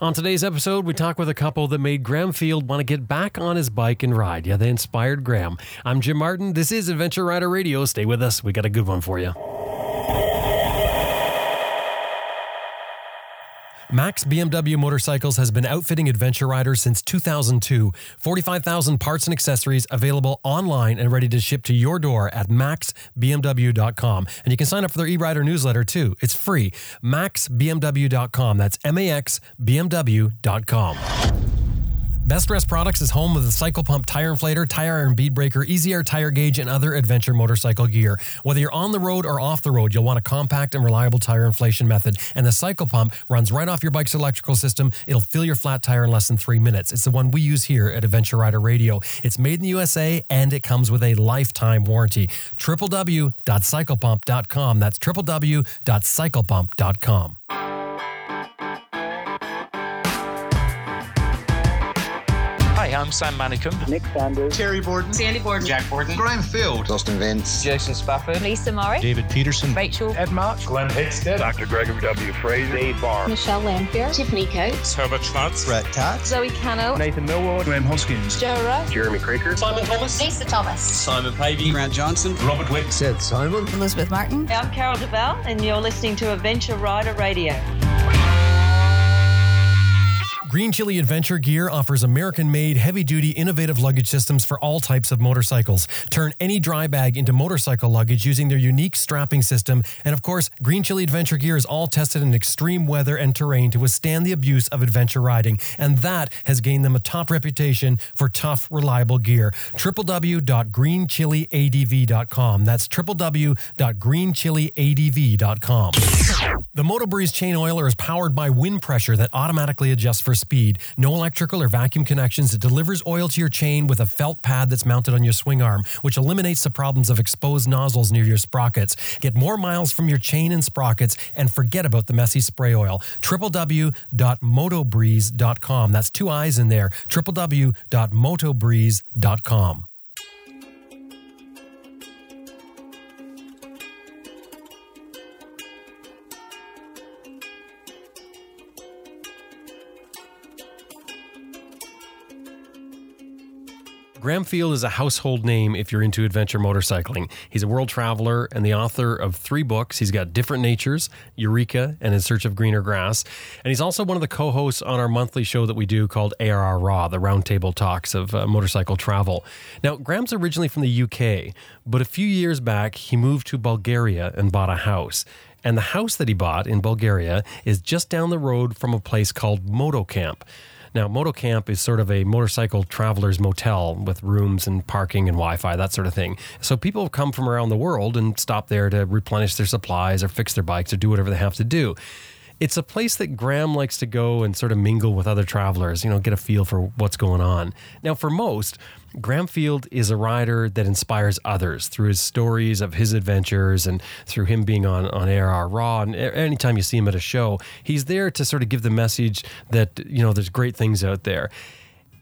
On today's episode, we talk with a couple that made Graham Field want to get back on his bike and ride. Yeah, they inspired Graham. I'm Jim Martin. This is Adventure Rider Radio. Stay with us. We got a good one for you. Max BMW Motorcycles has been outfitting adventure riders since 2002. 45,000 parts and accessories available online and ready to ship to your door at maxbmw.com. And you can sign up for their e-rider newsletter too. It's free. maxbmw.com. That's M A X B M W.com. Best Rest Products is home of the Cycle Pump Tire Inflator, Tire Iron Bead Breaker, Easy Air Tire Gauge, and other adventure motorcycle gear. Whether you're on the road or off the road, you'll want a compact and reliable tire inflation method. And the Cycle Pump runs right off your bike's electrical system. It'll fill your flat tire in less than three minutes. It's the one we use here at Adventure Rider Radio. It's made in the USA and it comes with a lifetime warranty. www.cyclepump.com. That's www.cyclepump.com. Hi, I'm Sam Manicom. Nick Sanders, Terry Borden, Sandy Borden, Jack Borden, Graham Field, Dustin Vince, Jason Spafford. Lisa Murray, David Peterson, Rachel, Ed March. Glenn Hickstead, Dr. Gregory W. Frazier, Dave Barr, Michelle Lamphere, Tiffany Coates, Herbert Schwartz. Brett Katz, Zoe Cano, Nathan Millward, Graham Hoskins, Joe Rush, Jeremy Kroeker, Simon Thomas. Lisa Thomas, Simon Pavey. Grant Johnson, Robert Wick, Seth Simon, Elizabeth Martin, I'm Carol DeBell, and you're listening to Adventure Rider Radio. Green Chili Adventure Gear offers American made, heavy duty, innovative luggage systems for all types of motorcycles. Turn any dry bag into motorcycle luggage using their unique strapping system. And of course, Green Chili Adventure Gear is all tested in extreme weather and terrain to withstand the abuse of adventure riding. And that has gained them a top reputation for tough, reliable gear. www.greenchiliadv.com. That's www.greenchiliadv.com. The Moto Breeze chain oiler is powered by wind pressure that automatically adjusts for speed. No electrical or vacuum connections. It delivers oil to your chain with a felt pad that's mounted on your swing arm, which eliminates the problems of exposed nozzles near your sprockets. Get more miles from your chain and sprockets and forget about the messy spray oil. www.motobreeze.com. That's two eyes in there. www.motobreeze.com. Graham Field is a household name if you're into adventure motorcycling. He's a world traveler and the author of three books. He's got Different Natures, Eureka, and In Search of Greener Grass. And he's also one of the co hosts on our monthly show that we do called ARR Raw, the roundtable talks of uh, motorcycle travel. Now, Graham's originally from the UK, but a few years back, he moved to Bulgaria and bought a house. And the house that he bought in Bulgaria is just down the road from a place called Moto Camp. Now, Motocamp is sort of a motorcycle traveler's motel with rooms and parking and Wi Fi, that sort of thing. So people come from around the world and stop there to replenish their supplies or fix their bikes or do whatever they have to do. It's a place that Graham likes to go and sort of mingle with other travelers, you know, get a feel for what's going on. Now, for most, Graham Field is a rider that inspires others through his stories of his adventures and through him being on, on ARR Raw. And anytime you see him at a show, he's there to sort of give the message that, you know, there's great things out there.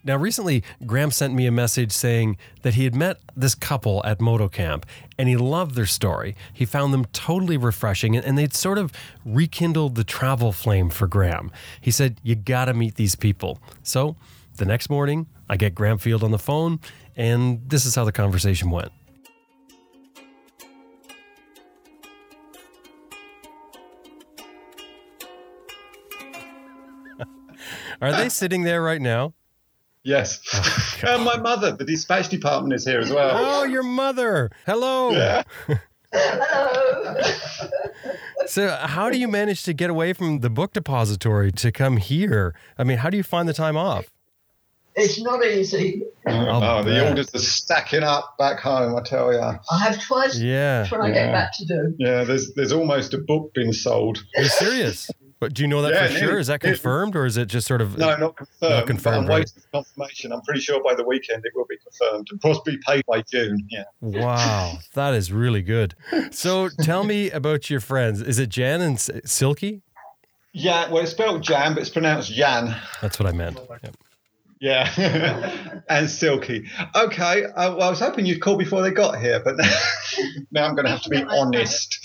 Now, recently, Graham sent me a message saying that he had met this couple at Motocamp and he loved their story. He found them totally refreshing and, they'd sort of rekindled the travel flame for Graham. He said, You got to meet these people. So the next morning, I get Graham Field on the phone, and this is how the conversation went. Are they sitting there right now? Yes. Oh, and my mother, the dispatch department is here as well. Oh, your mother. Hello. Yeah. Hello. So, how do you manage to get away from the book depository to come here? I mean, how do you find the time off? It's not easy. Oh, the orders are stacking up back home, I tell you. I have twice Yeah. when I Yeah. get back to do. Yeah, there's there's almost a book being sold. Are you serious? But do you know that Yeah, for sure? is. Is that confirmed or is it just sort of No, not confirmed. Not confirmed, I'm right. waiting for confirmation. I'm pretty sure by the weekend it will be confirmed. It'll possibly paid by June. Yeah. Wow, that is really good. So, tell me about your friends. Is it Jan and Silky? Yeah, well, it's spelled Jan, but it's pronounced Jan. That's what I meant. Yep. Yeah, and Silky. Okay, uh, well, I was hoping you'd call before they got here, but now I'm going to have to be honest.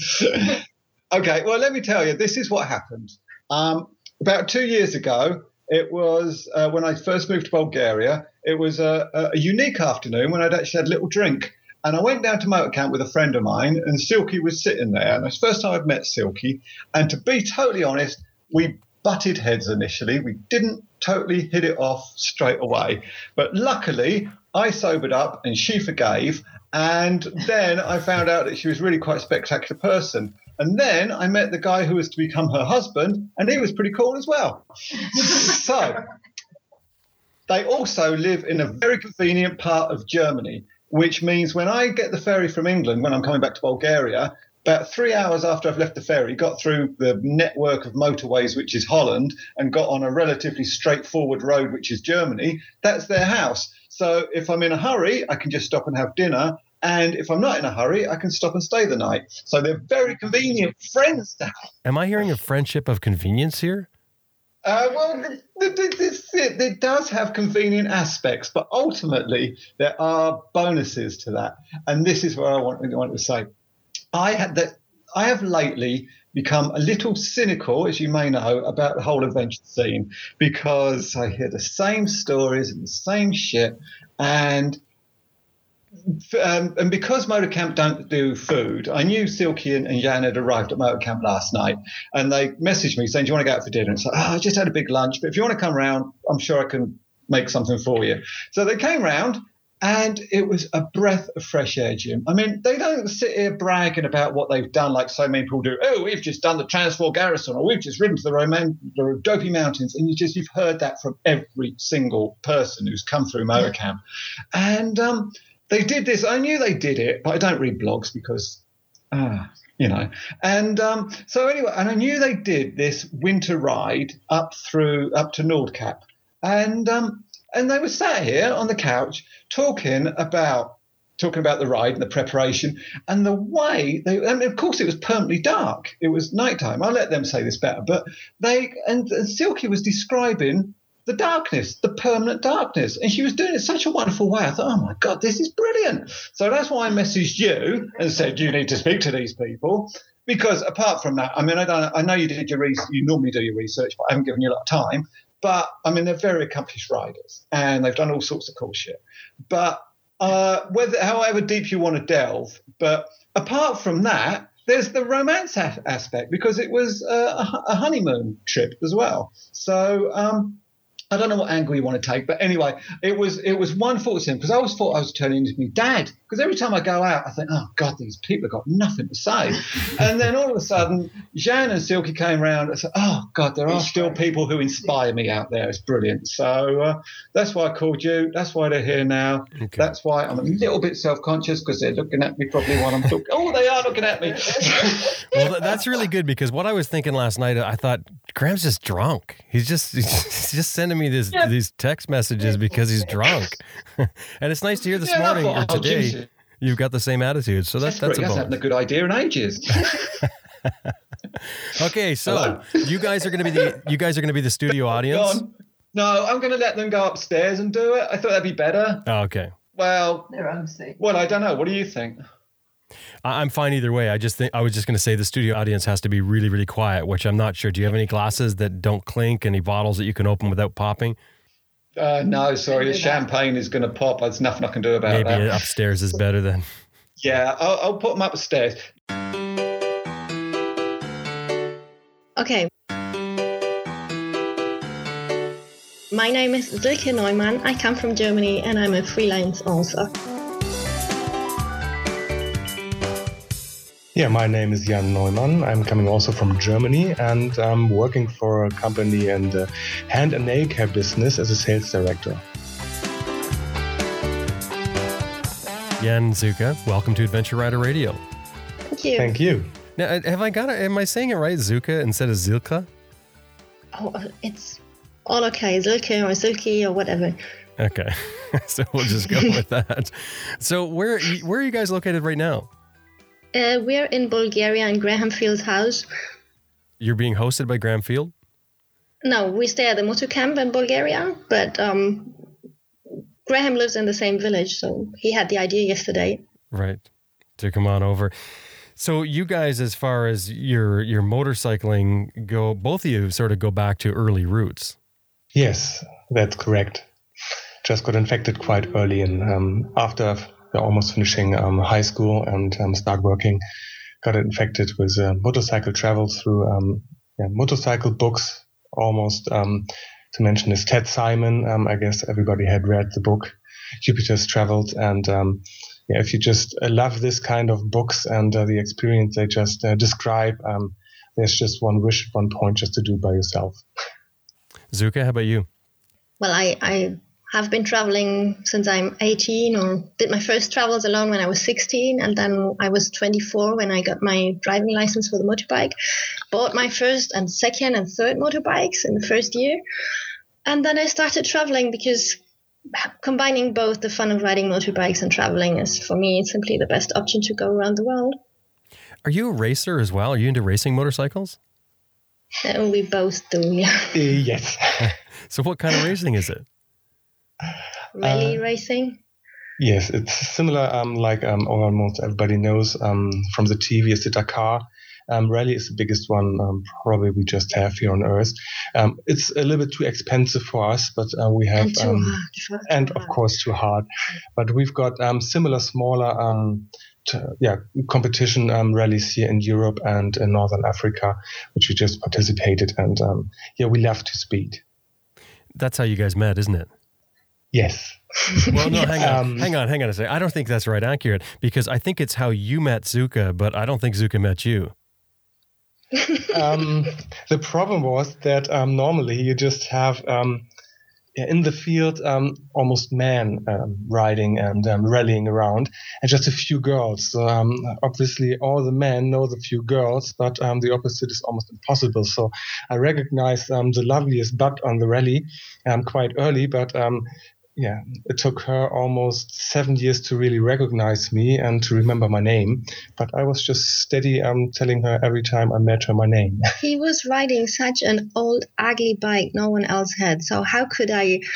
Okay, well, let me tell you, this is what happened. Um, about two years ago, It was uh, when I first moved to Bulgaria. It was a, a, unique afternoon when I'd actually had a little drink. And I went down to motor camp with a friend of mine, and Silky was sitting there. And it was the first time I'd met Silky. And to be totally honest, we butted heads initially. We didn't totally hit it off straight away. But luckily, I sobered up and she forgave. And then I found out that she was really quite a spectacular person. And then I met the guy who was to become her husband, and he was pretty cool as well. so they also live in a very convenient part of Germany, which means when I get the ferry from England, when I'm coming back to Bulgaria, about three hours after I've left the ferry, got through the network of motorways, which is Holland, and got on a relatively straightforward road, which is Germany, that's their house. So if I'm in a hurry, I can just stop and have dinner. And if I'm not in a hurry, I can stop and stay the night. So they're very convenient friends to have. Am I hearing a friendship of convenience here? Uh, well, it, does have convenient aspects, but ultimately there are bonuses to that. And this is what I want, I want to say. I had that. I have lately become a little cynical, as you may know, about the whole adventure scene because I hear the same stories and the same shit, and um, and because Motor Camp don't do food, I knew Silky and, and Jan had arrived at Motor Camp last night, and they messaged me saying, "Do you want to go out for dinner?" And it's like, "Oh, I just had a big lunch, but if you want to come round, I'm sure I can make something for you." So they came round, and it was a breath of fresh air, Jim. I mean, they don't sit here bragging about what they've done like so many people do. Oh, we've just done the Transvaal Garrison, or we've just ridden to the, Roman- the Dopey Mountains, and you just you've heard that from every single person who's come through Motor Camp, and um, they did this. I knew they did it, but I don't read blogs because, ah, you know. And um, so anyway, and I knew they did this winter ride up through up to Nordkap, and um, and they were sat here on the couch talking about talking about the ride and the preparation and the way they I mean, of course it was permanently dark it was nighttime i'll let them say this better but they and, and silky was describing the darkness the permanent darkness. And she was doing it such a wonderful way. I thought oh my god this is brilliant. So that's why i messaged you and said you need to speak to these people. Because apart from that i mean i don't i know you did your research you normally do your research but i haven't given you a lot of time. But I mean, they're very accomplished riders, and they've done all sorts of cool shit. But uh, whether, however deep you want to delve, but apart from that, there's the romance aspect because it was a, a honeymoon trip as well. So um, I don't know what angle you want to take, but anyway, it was it was wonderful to see him because I always thought I was turning into me dad because every time I go out, I think, oh God, these people have got nothing to say. and then all of a sudden, Jan and Silky came around and said, oh God, there are still people who inspire me out there. It's brilliant. So uh, that's why I called you. That's why they're here now. Okay. That's why I'm a little bit self conscious because they're looking at me probably while I'm talking. oh, they are looking at me. Well, that's really good because what I was thinking last night, I thought Graham's just drunk. He's just he's just sending me this these text messages because he's drunk. and it's nice to hear this Yeah, morning or thought, oh, today you've got the same attitude. So that's that's Desperate. He a hasn't a good idea in ages. Okay, so Hello. you guys are going to be the you guys are going to be the studio audience. No, I'm going to let them go upstairs and do it. I thought that'd be better. Oh, okay. Well, Their own thing. well, I don't know. What do you think? I- I'm fine either way. I just think I was just going to say the studio audience has to be really, really quiet, which I'm not sure. Do you have any glasses that don't clink? Any bottles that you can open without popping? Uh, no, sorry. The champagne is going to pop. There's nothing I can do about Maybe that. Maybe upstairs is better than. Yeah, I'll, I'll put them upstairs. Okay. My name is Silke Neumann. I come from Germany and I'm a freelance author. Yeah, my name is Jan Neumann. I'm coming also from Germany and I'm working for a company in the hand and nail care business as a sales director. Jan Zuka, welcome to Adventure Rider Radio. Thank you. Thank you. Now, uh, have I got it? Am I saying it right? Zuka instead of Zilka? Oh, uh, it's all okay. Silke or Silky or whatever. Okay, so we'll just go with that. So where where are you guys located right now? Uh, we're in Bulgaria in Graham Field's house. You're being hosted by Graham Field. No, we stay at the motor camp in Bulgaria, but um, Graham lives in the same village, so he had the idea yesterday. Right. To come on over. So you guys, as far as your your motorcycling go, both of you sort of go back to early roots. Yes, that's correct. Just got infected quite early, and um, after almost finishing um, high school and um, start working, got infected with uh, motorcycle travel through um, yeah, motorcycle books. Almost um, to mention is Ted Simon. Um, I guess everybody had read the book Jupiter's Travels, and um, yeah, if you just uh, love this kind of books and uh, the experience they just uh, describe, um, there's just one wish at one point just to do it by yourself. Zuka, how about you? Well, I, I have been traveling since I'm 18 or did my first travels alone when I was 16 and then I was 24 when I got my driving license for the motorbike. Bought my first and second and third motorbikes in the first year. And then I started traveling because combining both the fun of riding motorbikes and traveling is for me simply the best option to go around the world. Are you a racer as well? Are you into racing motorcycles? Uh, we both do, yeah. Uh, yes. So, what kind of racing is it? Rally racing. Yes, it's similar, um, like um, almost everybody knows um, from the TV, is the Dakar. Um, rally is the biggest one um, probably we just have here on Earth. Um, it's a little bit too expensive for us, but uh, we have, And too um, hard. and of course too hard. But we've got um, similar, smaller, um, t- yeah, competition um, rallies here in Europe and in Northern Africa, which we just participated. And um, yeah, we love to speed. That's how you guys met, isn't it? Yes. Well, no, hang on, Um, hang on, hang on a second. I don't think that's right accurate because I think it's how you met Zuka, but I don't think Zuka met you. um, the problem was that um, normally you just have um, in the field um, almost men um, riding and um, rallying around, and just a few girls. So um, obviously, all the men know the few girls, but um, the opposite is almost impossible. So I recognized um, the loveliest butt on the rally um, quite early, but um, yeah, it took her almost seven years to really recognize me and to remember my name. But I was just steady um, telling her every time I met her my name. He was riding such an old, ugly bike no one else had. So how could I?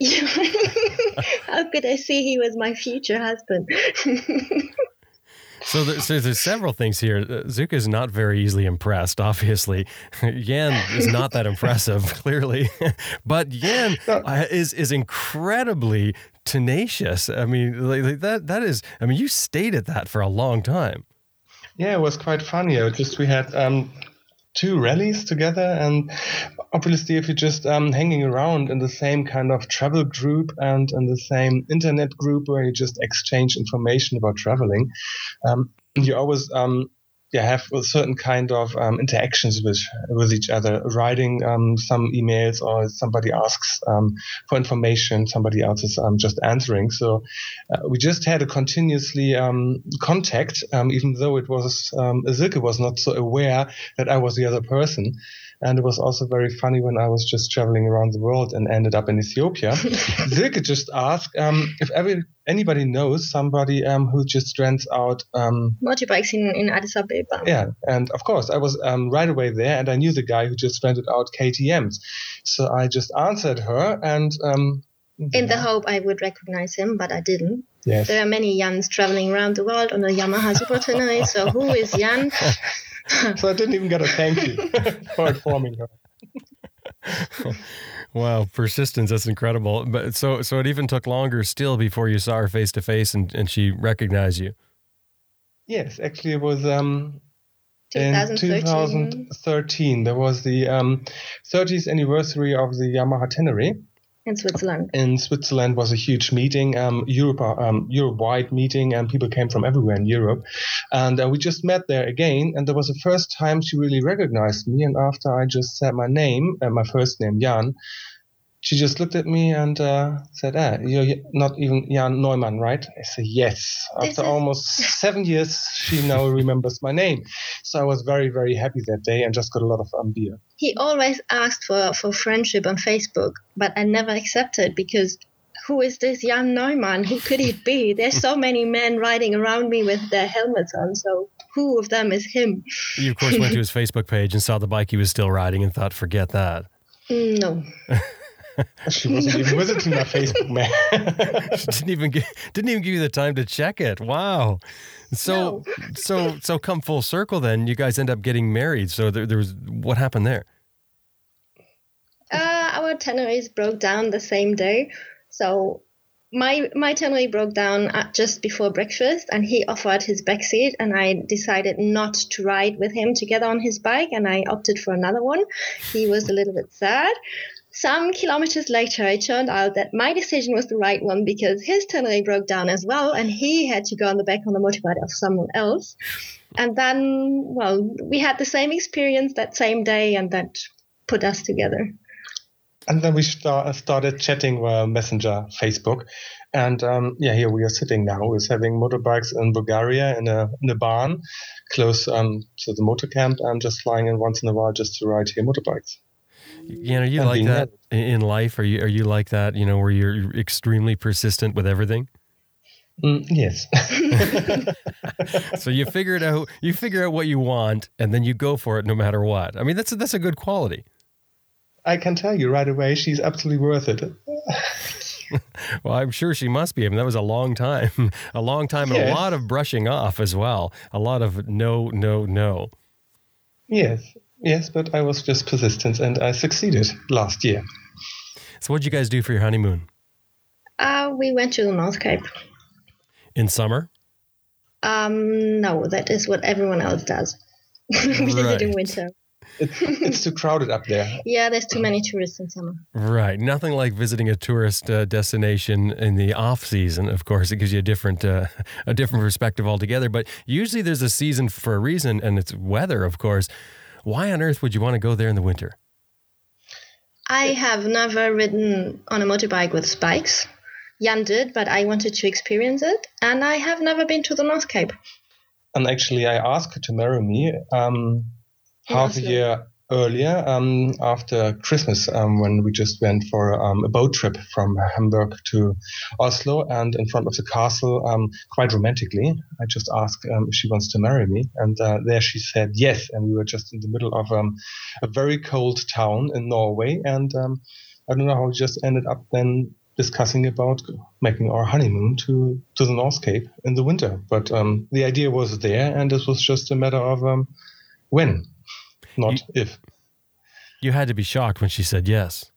how could I see he was my future husband? So, there, so there's several things here. Uh, Zuka is not very easily impressed, obviously. Yan is not that impressive, clearly. but Yan uh, is is incredibly tenacious. I mean, like, that that is. I mean, you stayed at that for a long time. Yeah, it was quite funny. Just we had um, two rallies together, and obviously, if you're just um, hanging around in the same kind of travel group and in the same internet group where you just exchange information about traveling, um, you always um, yeah have a certain kind of um, interactions with with each other, writing um, some emails or somebody asks um, for information, somebody else is um, just answering. So uh, we just had a continuously um, contact, um, even though it was um, was not so aware that I was the other person. And it was also very funny when I was just traveling around the world and ended up in Ethiopia. Silke just asked um, if every anybody knows somebody um, who just rents out um, Motorbikes in, in Addis Ababa. yeah, and of course, I was um, right away there, and I knew the guy who just rented out KTM's. So I just answered her, and um, In the hope I would recognize him, but I didn't. yes, There are many Jans traveling around the world on a Yamaha Super Tenere. So who is Jan? so I didn't even get a thank you for informing her. Wow, persistence. That's incredible. But so so it even took longer still before you saw her face to face and and she recognized you. Yes, actually, it was um, in 2013. 2013. There was the um, 30th anniversary of the Yamaha Tenere. In Switzerland. in Switzerland was a huge meeting, um, Europe, um, Europe-wide meeting, and people came from everywhere in Europe. And uh, we just met there again, and there was the first time she really recognized me. And after I just said my name, uh, my first name, Jan, she just looked at me and uh, said, "Ah, you're not even Jan Neumann, right?" I said, "Yes." This After is- almost seven years, she now remembers my name. So I was very, very happy that day, and just got a lot of um, beer. He always asked for, for friendship on Facebook, but I never accepted because who is this Jan Neumann? Who could he be? There's so many men riding around me with their helmets on, so who of them is him? You of course went to his Facebook page and saw the bike he was still riding and thought, forget that. No. She wasn't even visiting my Facebook, man. She didn't even gi- didn't even give you the time to check it. Wow. So so so come full circle then you guys end up getting married. So there, there was what happened there? Uh, our Tenerife broke down the same day. So my my Tenerife broke down at just before breakfast, and he offered his back seat, and I decided not to ride with him together on his bike, and I opted for another one. He was a little bit sad. Some kilometers later, it turned out that my decision was the right one because his Tenerife broke down as well, and he had to go on the back on the motorbike of someone else. And then, well, we had the same experience that same day, and that put us together. And then we start, started chatting via Messenger, Facebook. And um, yeah, here we are sitting now. We're having motorbikes in Bulgaria in a, in a barn close um, to the motor camp and just flying in once in a while just to ride here motorbikes. You know, you like that in life? Are you are you like that? You know, where you're extremely persistent with everything. Mm, yes. So you figure it out. You figure out what you want, and then you go for it no matter what. I mean, that's a, that's a good quality. I can tell you right away, she's absolutely worth it. Well, I'm sure she must be. I mean, that was a long time, a long time, and a lot of brushing off as well. A lot of no, no, no. Yes, yes, but I was just persistent and I succeeded last year. So, what did you guys do for your honeymoon Uh, we went to the North Cape. in summer? Um, no, that is what everyone else does. we did it in winter. It's, it's too crowded up there. Yeah, there's too many tourists in summer. Right. Nothing like visiting a tourist uh, destination in the off season. Of course, it gives you a different uh, a different perspective altogether. But usually, there's a season for a reason, and it's weather, of course. Why on earth would you want to go there in the winter? I have never ridden on a motorbike with spikes. Jan did, but I wanted to experience it, and I have never been to the North Cape. And actually, I asked her to marry me um, In half a year earlier, um, after Christmas, um, when we just went for um, a boat trip from Hamburg to Oslo, and in front of the castle, um, quite romantically, I just asked um, if she wants to marry me, and uh, there she said yes. And we were just in the middle of um, a very cold town in Norway, and um, I don't know how we just ended up then discussing about making our honeymoon to to the North Cape in the winter. But um, the idea was there, and it was just a matter of um, when, not if. You had to be shocked when she said yes.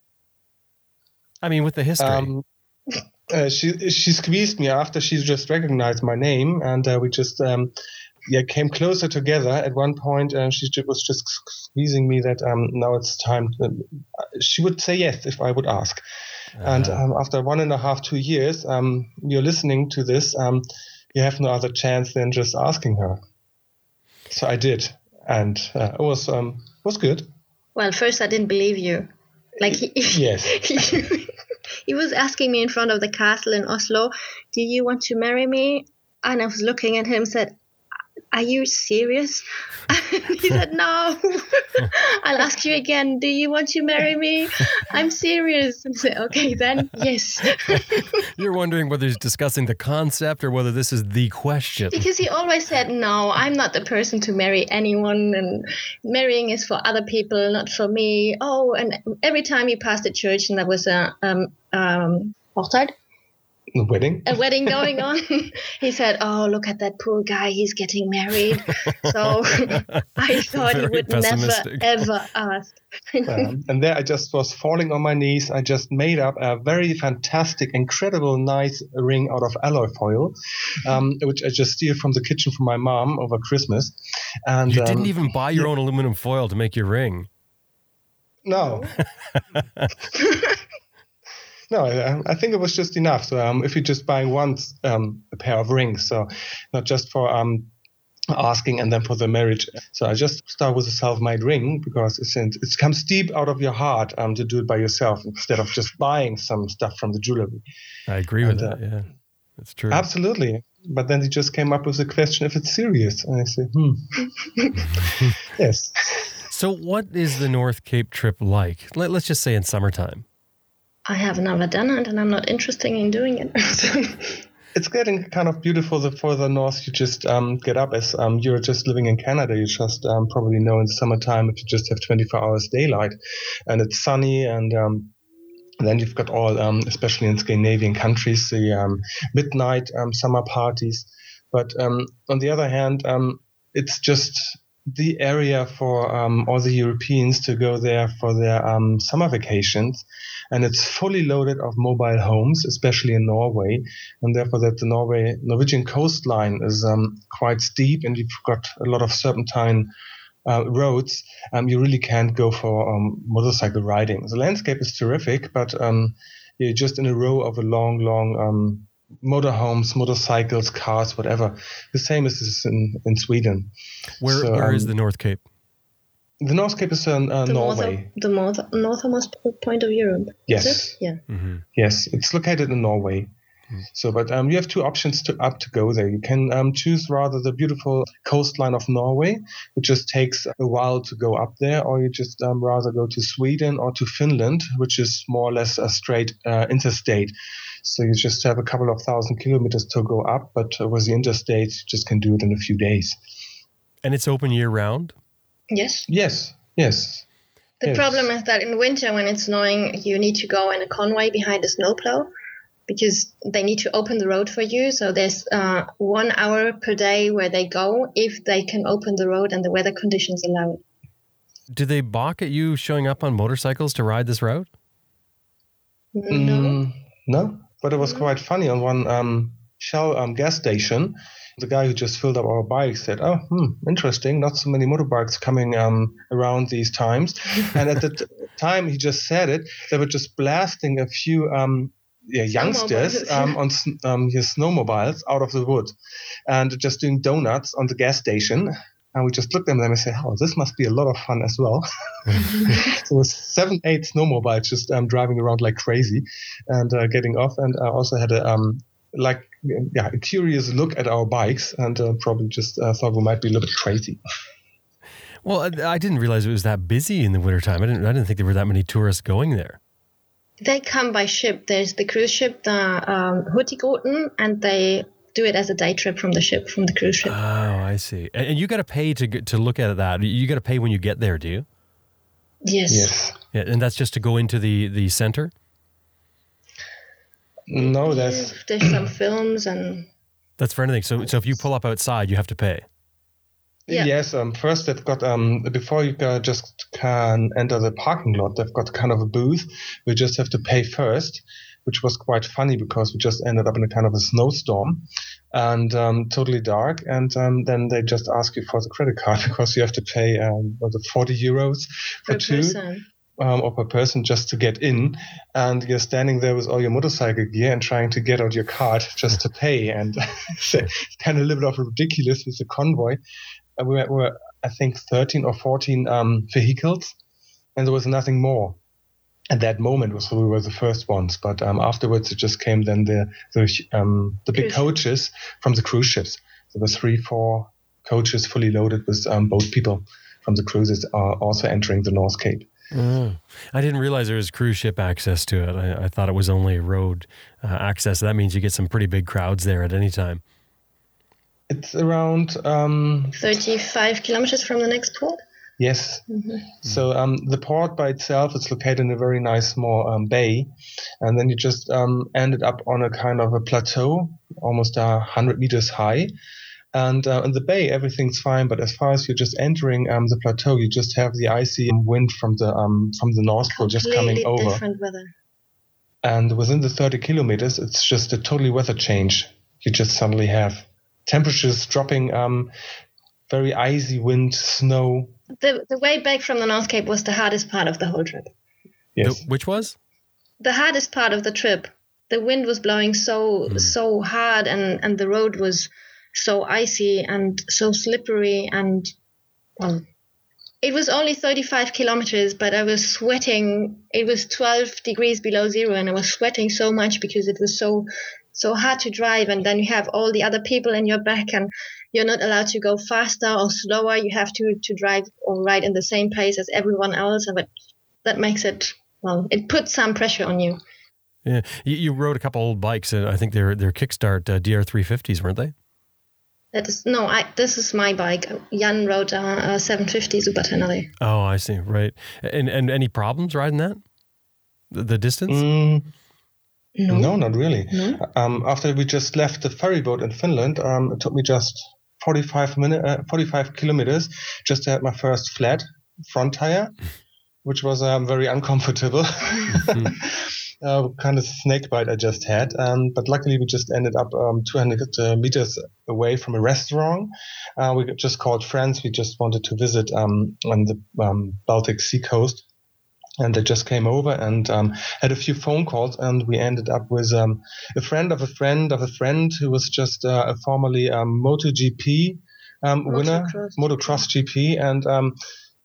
I mean, with the history. Um, uh, she she squeezed me after she just recognized my name, and uh, we just um, yeah came closer together. At one point, and she was just squeezing me that um, now it's time. To, she would say yes if I would ask. And Uh-huh. um, after one and a half, two years, um, you're listening to this. Um, you have no other chance than just asking her. So I did, and uh, it was um, was good. Well, first I didn't believe you. Like he, Yes. he, he was asking me in front of the castle in Oslo, "Do you want to marry me?" And I was looking at him, said, "Are you serious?" And he said, "No." I'll ask you again. Do you want to marry me? I'm serious. And I said, "Okay, then yes." You're wondering whether he's discussing the concept or whether this is the question. because he always said, "No, I'm not the person to marry anyone, and marrying is for other people, not for me." Oh, and every time he passed the church and there was a um um hochzeit, The wedding. a wedding going on, he said, "Oh, look at that poor guy, he's getting married." So I thought he would never ever ask. um, and there I just was falling on my knees. I just made up a very fantastic, incredible, nice ring out of alloy foil, um, which I just steal from the kitchen from my mom over Christmas. And You um, didn't even buy your own aluminum foil to make your ring. no. No, I, I think it was just enough. So um, if you're just buying once um, a pair of rings, so not just for um, asking and then for the marriage. So I just start with a self-made ring because it's it comes deep out of your heart um, to do it by yourself instead of just buying some stuff from the jewelry. I agree with And, that. Yeah, that's true. Absolutely. But then he just came up with the question if it's serious, and I said, hmm, yes. So, what is the North Cape trip like? Let, let's just say in summertime. I have never done it, and I'm not interested in doing it. it's getting kind of beautiful the further north you just um, get up as um, you're just living in canada you just um, probably know in the summertime if you just have 24 hours daylight and it's sunny and um, then you've got all um, especially in scandinavian countries the um, midnight um, summer parties but on the other hand it's just the area for um, all the Europeans to go there for their um, summer vacations, and it's fully loaded of mobile homes, especially in Norway, and therefore that the Norway Norwegian coastline is um, quite steep, and you've got a lot of serpentine. Uh, roads, um, you really can't go for um, motorcycle riding. The landscape is terrific, but um, you're just in a row of a long, long motorhomes, motorcycles, cars, whatever. The same as this in, in Sweden. Where So, where is um, the North Cape? The North Cape is in uh, the Norway. North, the north, northernmost point of Europe. Yes. Is it? Yeah. hmm Yes, it's located in Norway. So, but um, you have two options to up to go there. You can um, choose rather the beautiful coastline of Norway. It just takes a while to go up there, or you just um, rather go to Sweden or to Finland, which is more or less a straight uh, interstate. So you just have a couple of thousand kilometers to go up, but uh, with the interstate, you just can do it in a few days. And it's open year round. Yes. Yes, yes. The Yes. problem is that in winter, when it's snowing, you need to go in a convoy behind a snowplow because they need to open the road for you. So there's uh, one hour per day where they go if they can open the road and the weather conditions allow it. Do they balk at you showing up on motorcycles to ride this route? No. Mm, no, but it was quite funny on one um, Shell um, gas station. The guy who just filled up our bikes said, "Oh, hmm, interesting. Not so many motorbikes coming um, around these times." and at the t- time he just said it, they were just blasting a few um, yeah, youngsters um, on s- um, his snowmobiles out of the wood, and just doing donuts on the gas station. And we just looked at them and said, "Oh, this must be a lot of fun as well." so it was seven, eight snowmobiles just um, driving around like crazy, and uh, getting off. And I also had a um, like yeah a curious look at our bikes, and uh, probably just uh, thought we might be a little bit crazy. Well, I, I didn't realize it was that busy in the wintertime. I didn't. I didn't think there were that many tourists going there. They come by ship. There's the cruise ship, the um, Hurtigruten, and they do it as a day trip from the ship, from the cruise ship. Oh, I see. And, and you got to pay to get- to look at that. You got to pay when you get there, do you? yes. Yes. Yeah, and that's just to go into the the center. No, that's There's some films and That's for anything. So, so if you pull up outside, you have to pay. Yeah. Yes, um, first they've got um, before you uh, just can enter the parking lot, they've got kind of a booth. We just have to pay first, which was quite funny because we just ended up in a kind of a snowstorm and um, totally dark. And um, then they just ask you for the credit card because you have to pay um, the 40 euros for per two person. um, or per person just to get in, and you're standing there with all your motorcycle gear and trying to get out your card just to pay, and it's kind of a little bit of ridiculous with the convoy. Uh, we were, were, I think, 13 or 14 um, vehicles, and there was nothing more. At that moment, was we were the first ones, but um, afterwards it just came then the the, um, the big coaches from the cruise ships. There were three, four coaches fully loaded with um, boat people from the cruises are also entering the North Cape. Oh. I didn't realize there was cruise ship access to it. I, I thought it was only road uh, access. That means you get some pretty big crowds there at any time. It's around um, 35 kilometers from the next port. yes. So um, the port by itself is located in a very nice small um, bay, and then you just um, ended up on a kind of a plateau, almost a hundred meters high. And uh, in the bay, everything's fine. But as far as you're just entering um, the plateau, you just have the icy wind from the um, from the North Pole just coming over. different weather. And within the 30 kilometers, it's just a totally weather change. You just suddenly have temperatures dropping, um, very icy wind, snow. The, the way back from the North Cape was the hardest part of the whole trip. Yes. The- which was? The hardest part of the trip. The wind was blowing so so hard, and and the road was so icy and so slippery, and well, it was only 35 kilometers, but I was sweating. It was 12 degrees below zero, and I was sweating so much because it was so so hard to drive. And then you have all the other people in your back, and you're not allowed to go faster or slower. You have to to drive or ride in the same pace as everyone else, and but that makes it well. It puts some pressure on you. Yeah, you, you rode a couple old bikes, and I think they're they're kickstart uh, DR350s, weren't they? That is no, I. This is my bike. Jan rode a, a 750 Super Tenere. Oh, I see. Right. And and any problems riding that? The, the distance? Mm, No, no, not really. No? Um, after we just left the ferry boat in Finland, um, it took me just 45 minute, uh, 45 kilometers just to have my first flat front tire, which was um, very uncomfortable. uh, kind of snake bite I just had. Um, but luckily, we just ended up um, 200 uh, meters away from a restaurant. Uh, we just called friends. We just wanted to visit um, on the um, Baltic Sea coast. And they just came over and um, had a few phone calls, and we ended up with um, a friend of a friend of a friend who was just uh, a formerly um, MotoGP winner, Motocross. motocross GP, and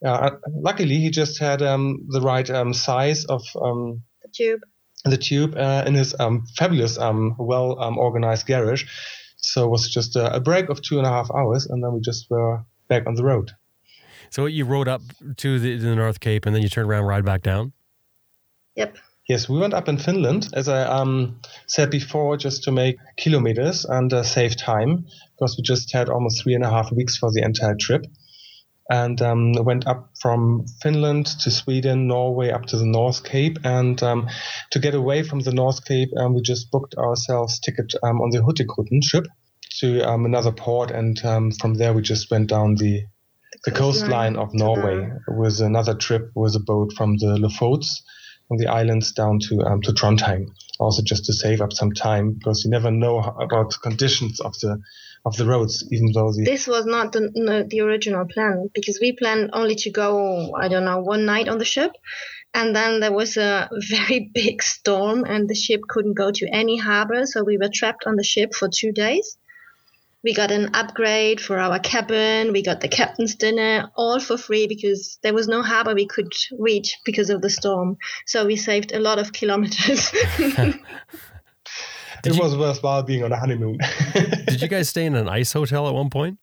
uh, luckily he just had the right size of The tube. the tube uh, in his um, fabulous, um, well um, organized garage. So it was just a, a break of two and a half hours, and then we just were back on the road. So you rode up to the, the North Cape and then you turned around, and ride back down. Yep. Yes, we went up in Finland, as I um, said before, just to make kilometers and uh, save time, because we just had almost three and a half weeks for the entire trip. And um, went up from Finland to Sweden, Norway, up to the North Cape. And um, to get away from the North Cape, um, we just booked ourselves ticket um, on the Hurtigruten ship to um, another port. And um, from there, we just went down the the coastline of Norway. It was another trip with a boat from the Lofots, on the islands down to um, to Trondheim. Also, just to save up some time because you never know about the conditions of the of the roads, even though the This was not the, no, the original plan because we planned only to go, I don't know, one night on the ship. And then there was a very big storm and the ship couldn't go to any harbor. So we were trapped on the ship for two days. We got an upgrade for our cabin. We got the captain's dinner all for free because there was no harbor we could reach because of the storm. So we saved a lot of kilometers. it was worthwhile being on a honeymoon. Did you guys stay in an ice hotel at one point?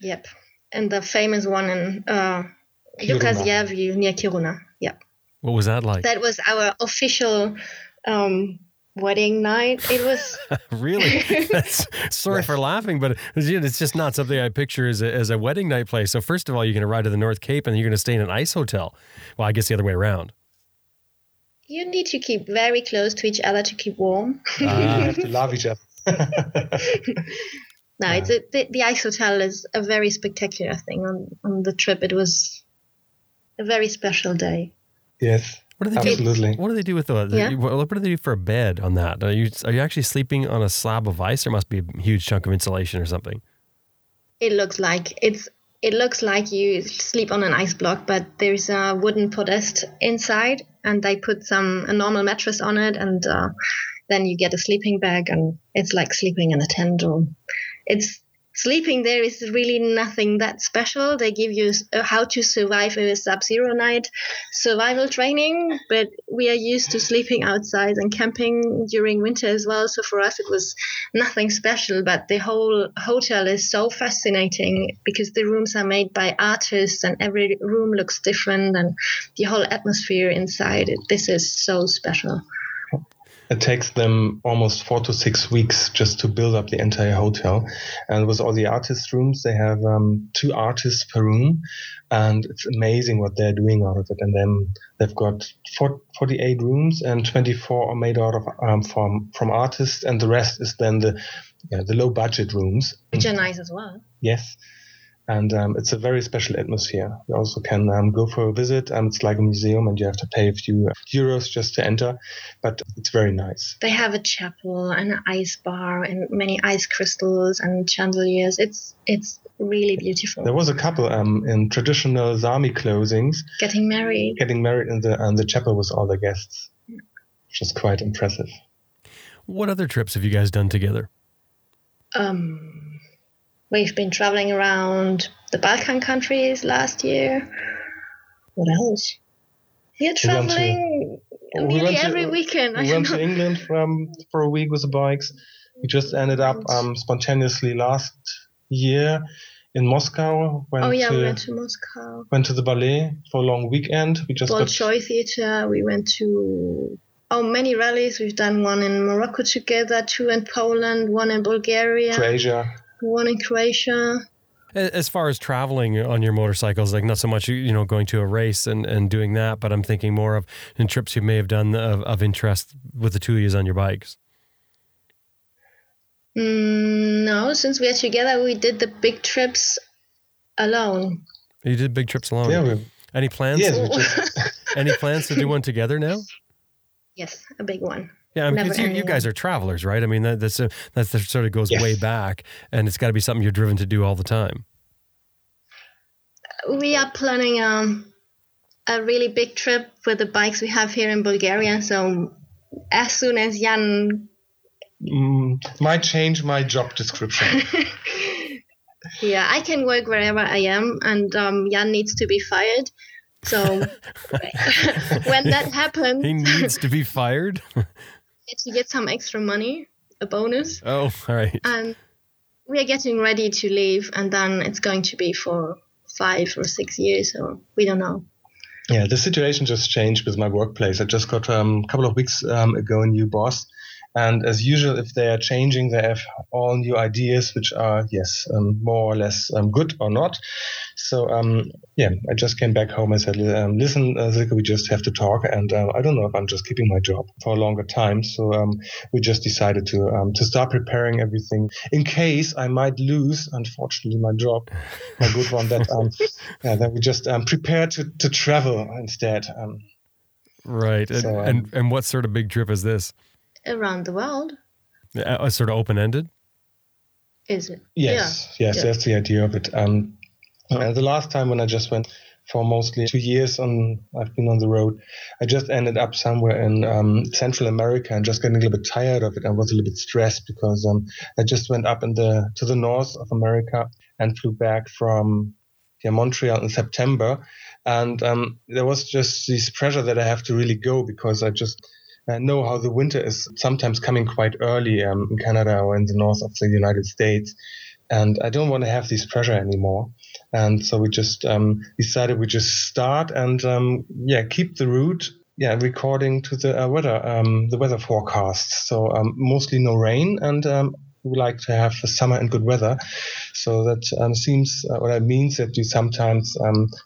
Yep. And the famous one in uh, Kiruna. Near Kiruna. Yep. What was that like? That was our official um, wedding night. It was really? That's, sorry for laughing, but it's it's just not something I picture as a, as a wedding night place. So first of all, you're going to ride to the North Cape and you're going to stay in an ice hotel. Well, I guess the other way around. you need to keep very close to each other to keep warm. Ah, you have to love each other. No, it's a, the, the ice hotel is a very spectacular thing on, on the trip. It was a very special day. yes, What do they do? What do they do with the? Yeah. What, what do they do for a bed on that? Are you are you actually sleeping on a slab of ice? There must be a huge chunk of insulation or something. It looks like it's it looks like you sleep on an ice block, but there's a wooden podest inside, and they put some a normal mattress on it, and uh, then you get a sleeping bag, and it's like sleeping in a tent. Or it's sleeping there is really nothing that special. They give you uh, how to survive a sub-zero night survival training, but we are used to sleeping outside and camping during winter as well. So for us, it was nothing special. But the whole hotel is so fascinating because the rooms are made by artists, and every room looks different, and the whole atmosphere inside. This is so special. It takes them almost four to six weeks just to build up the entire hotel. And with all the artist rooms, they have um, two artists per room. And it's amazing what they're doing out of it. And then they've got four, 48 rooms and 24 are made out of um, from, from artists. And the rest is then the, yeah, the low budget rooms. Which are nice as well. Yes. And um, it's a very special atmosphere. You also can um, go for a visit, and it's like a museum, and you have to pay a few euros just to enter, but it's very nice. They have a chapel and an ice bar and many ice crystals and chandeliers. It's it's really beautiful. There was a couple um, in traditional Sami clothings Getting married. getting married in the in the chapel with all the guests, which is quite impressive. What other trips have you guys done together? Um, we've been traveling around the Balkan countries last year. What else? We're We to- traveling We nearly went to- every weekend. I We went don't to know. England from for a week with the bikes. We just ended up um, spontaneously last year in Moscow. Went Oh yeah, to, we went to Moscow. went to the ballet for a long weekend. We just got Bolshoi Theatre. We went to oh many rallies. We've done one in Morocco together, two in Poland, one in Bulgaria, Croatia. One in Croatia. As far as traveling on your motorcycles, like not so much you know going to a race and, and doing that, but I'm thinking more of in trips you may have done of, of interest with the two of you on your bikes. Mm, no, since we are together, we did the big trips alone. You did big trips alone. Yeah, we, Any plans? yes, just Any plans to do one together now? yes, a big one. Yeah, I mean, you, you guys are travelers, right? I mean, that, that's a, that's that sort of goes Yes. way back, and it's got to be something you're driven to do all the time. We are planning um, a really big trip with the bikes we have here in Bulgaria. So as soon as Jan, mm, might change my job description. yeah, I can work wherever I am, and um, Jan needs to be fired. So when that happens, He needs to be fired. To get some extra money, a bonus, oh, all right. and we are getting ready to leave, and then it's going to be for five or six years, or we don't know. Yeah, the situation just changed with my workplace. I just got um, a couple of weeks um, ago a new boss. And as usual, if they are changing, they have all new ideas, which are, yes, um, more or less um, good or not. So, um, yeah, I just came back home and said, um, listen, uh, Silke, we just have to talk. And uh, I don't know if I'm just keeping my job for a longer time. So um, we just decided to um, to start preparing everything in case I might lose, unfortunately, my job, my good one. That um, yeah, then we just um, prepare to, to travel instead. Um, Right. And, So, um, and and what sort of big trip is this? Around the world, Uh, sort of open ended. is it? Yes, yes, Yeah. that's the idea of it. Um, uh, the last time when I just went for mostly two years on, I've been on the road. I just ended up somewhere in um, Central America and just getting a little bit tired of it. I was a little bit stressed because um, I just went up in the to the north of America and flew back from yeah, Montreal in September, and um, there was just this pressure that I have to really go because I just uh, know how the winter is sometimes coming quite early um, in Canada or in the north of the United States. And I don't want to have this pressure anymore. And so we just um, decided we just start and um, yeah, keep the route. Yeah, recording to the uh, weather, um, the weather forecasts. So um, mostly no rain, and um, we like to have the summer and good weather. So that seems, uh, what that means that you sometimes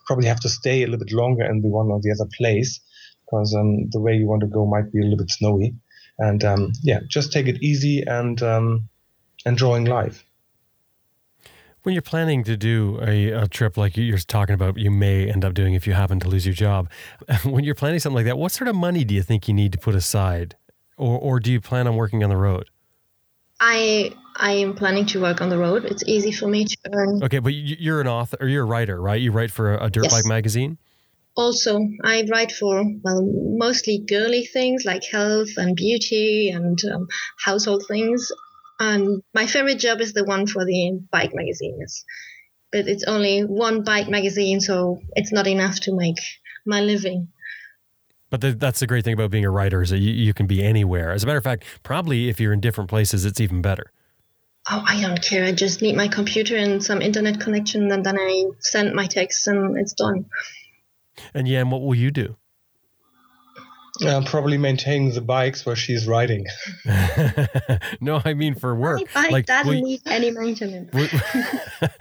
probably have to stay a little bit longer in the one or the other place because um, the way you want to go might be a little bit snowy. And um, yeah, just take it easy and um, enjoying life. When you're planning to do a, a trip like you're talking about, you may end up doing if you happen to lose your job. When you're planning something like that, what sort of money do you think you need to put aside, or or do you plan on working on the road? I I am planning to work on the road. It's easy for me to earn. Okay, but you- you're an author or you're a writer, right? You write for a, a dirt Yes. bike magazine. Also, I write for well, mostly girly things like health and beauty and um, household things. And my favorite job is the one for the bike magazines, but it's only one bike magazine, so it's not enough to make my living. But th- that's the great thing about being a writer is that you, you can be anywhere. As a matter of fact, probably if you're in different places, it's even better. Oh, I don't care. I just need my computer and some internet connection, and then I send my text, and it's done. And Jan, what will you do? Uh, probably maintaining the bikes where she's riding. no, I mean for work. My bike Like, doesn't will, need any maintenance. will,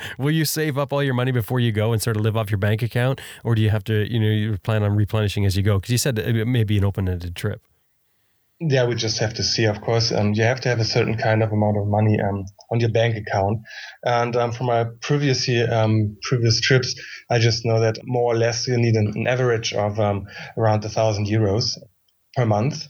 will you save up all your money before you go and sort of live off your bank account, or do you have to, you know, you plan on replenishing as you go? Because you said it may be an open-ended trip. Yeah, we just have to see, of course. Um, you have to have a certain kind of amount of money um, on your bank account. And um, from my previous year, um, previous trips, I just know that more or less you need an, an average of um, around a thousand euros per month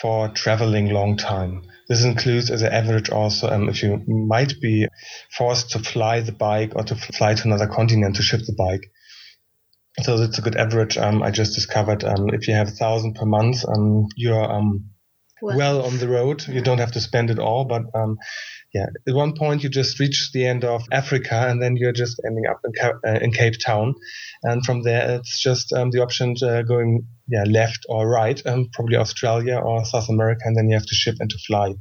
for traveling long time. This includes as an average also um, if you might be forced to fly the bike or to fly to another continent to ship the bike. So it's a good average. Um, I just discovered um, if you have a thousand per month, um, you're um, Well- well on the road. You don't have to spend it all, but um, yeah, at one point you just reach the end of Africa, and then you're just ending up in, Ca- uh, in Cape Town, and from there it's just um, the option to going yeah left or right, um, probably Australia or South America, and then you have to ship and to fly.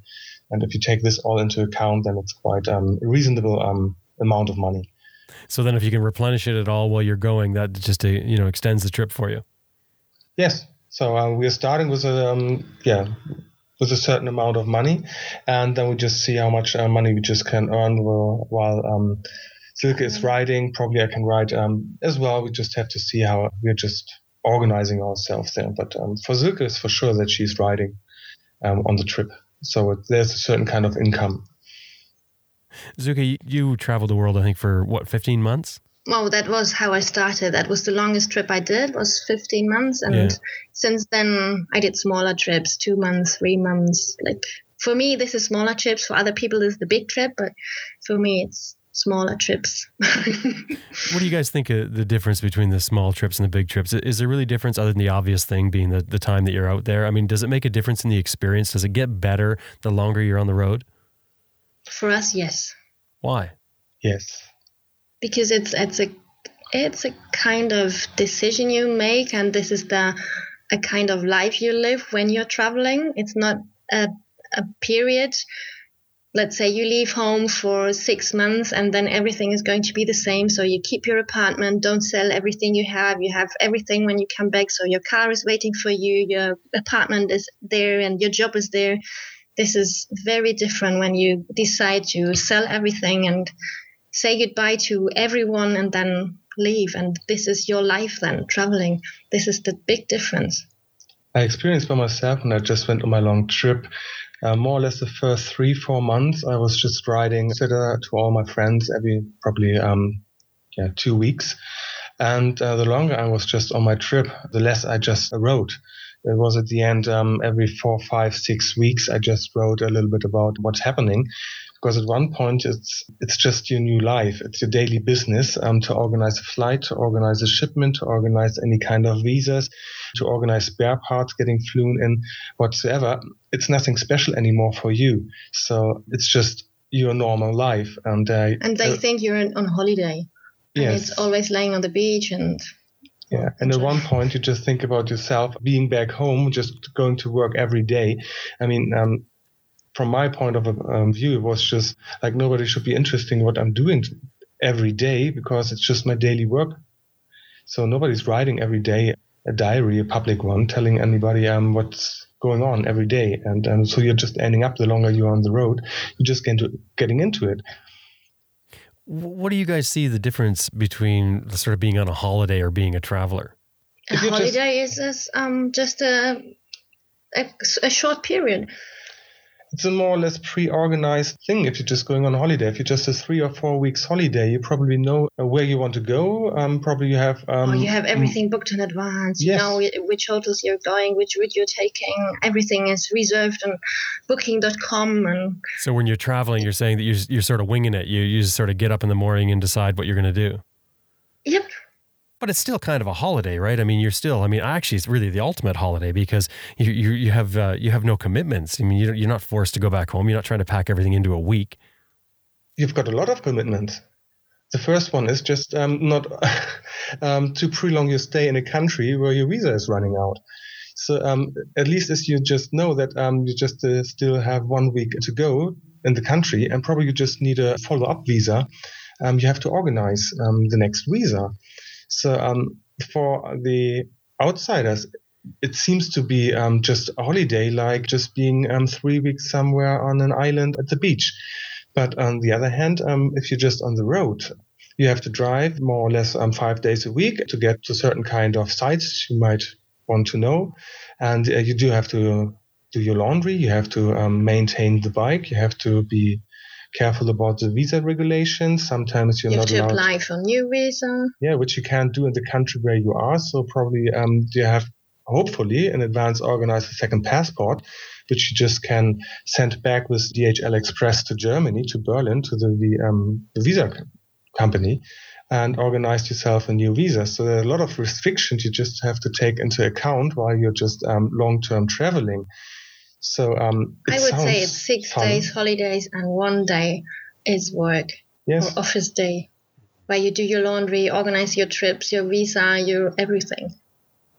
And if you take this all into account, then it's quite um, a reasonable um, amount of money. So then, if you can replenish it at all while you're going, that just uh, you know extends the trip for you. Yes. So uh, we are starting with a um, yeah with a certain amount of money, and then we just see how much uh, money we just can earn while, while um, Silke is riding. Probably I can ride um, as well. We just have to see how we're just organizing ourselves there. But um, for Silke, it's for sure that she's riding um, on the trip. So it, there's a certain kind of income. Silke, you, you traveled the world, I think, for what, 15 months? Well, that was how I started. That was the longest trip I did was 15 months, and Yeah. since then I did smaller trips, two months, three months. Like for me, this is smaller trips. For other people, this is the big trip, but for me, it's smaller trips. What do you guys think of the difference between the small trips and the big trips? Is there really a difference other than the obvious thing being the, the time that you're out there? I mean, does it make a difference in the experience? Does it get better the longer you're on the road? For us, yes. Why? Yes. because it's it's a it's a kind of decision you make and this is the a kind of life you live when you're traveling it's not a, a period let's say you leave home for six months and then everything is going to be the same so you keep your apartment don't sell everything you have you have everything when you come back so your car is waiting for you your apartment is there and your job is there this is very different when you decide to sell everything and say goodbye to everyone and then leave and this is your life then traveling this is the big difference I experienced by myself when I just went on my long trip. Uh, more or less the first three, four months, I was just riding to all my friends every probably um, yeah, two weeks. And uh, the longer I was just on my trip, the less I just rode. It was at the end um, every four, five, six weeks. I just wrote a little bit about what's happening, because at one point it's it's just your new life. It's your daily business um, to organize a flight, to organize a shipment, to organize any kind of visas, to organize spare parts getting flown in, whatsoever. It's nothing special anymore for you. So it's just your normal life. And uh, and they uh, think you're on holiday and yes. it's always laying on the beach and Yeah, and at one point you just think about yourself being back home, just going to work every day. I mean, um, from my point of um, view, it was just like nobody should be interested in what I'm doing every day because it's just my daily work. So nobody's writing every day a diary, a public one, telling anybody um, what's going on every day. And um, so you're just ending up the longer you're on the road, you're just get into, getting into it. Wh- What do you guys see the difference between sort of being on a holiday or being a traveler? a If you just- holiday is, is um, just a, a a short period it's a more or less pre-organized thing if you're just going on holiday if you're just a three or four weeks holiday you probably know uh, where you want to go um, probably you have um, or you have everything booked in advance yes. you know which hotels you're going which route you're taking everything is reserved on booking.com and So when you're traveling, you're saying that you're, you're sort of winging it. You, you just sort of get up in the morning and decide what you're going to do. yep But it's still kind of a holiday, right? I mean, you're still. I mean, actually, it's really the ultimate holiday because you you, you have uh, you have no commitments. I mean, you don't- you're not forced to go back home. You're not trying to pack everything into a week. you've got a lot of commitments the first one is just um, not um, to prolong your stay in a country where your visa is running out so um, at least as you just know that um, you just uh, still have one week to go in the country and probably you just need a follow-up visa um, you have to organize um, the next visa so um, for the outsiders it seems to be um, just a holiday like just being um, three weeks somewhere on an island at the beach. But on the other hand um, if you're just on the road you have to drive more or less um, five days a week to get to certain kind of sites you might want to know. And uh, you do have to do your laundry you have to um, maintain the bike you have to be careful about the visa regulations sometimes you're you have not to allowed apply for new visa yeah which you can't do in the country where you are so probably um, you have hopefully in advance organized a second passport which you just can send back with DHL Express to Germany, to Berlin, to the, the, um, the visa company, and organize yourself a new visa. So there are a lot of restrictions you just have to take into account while you're just um, long-term traveling. So um, i would say it's six fun. days holidays and one day is work Yes, or office day where you do your laundry organize your trips your visa your everything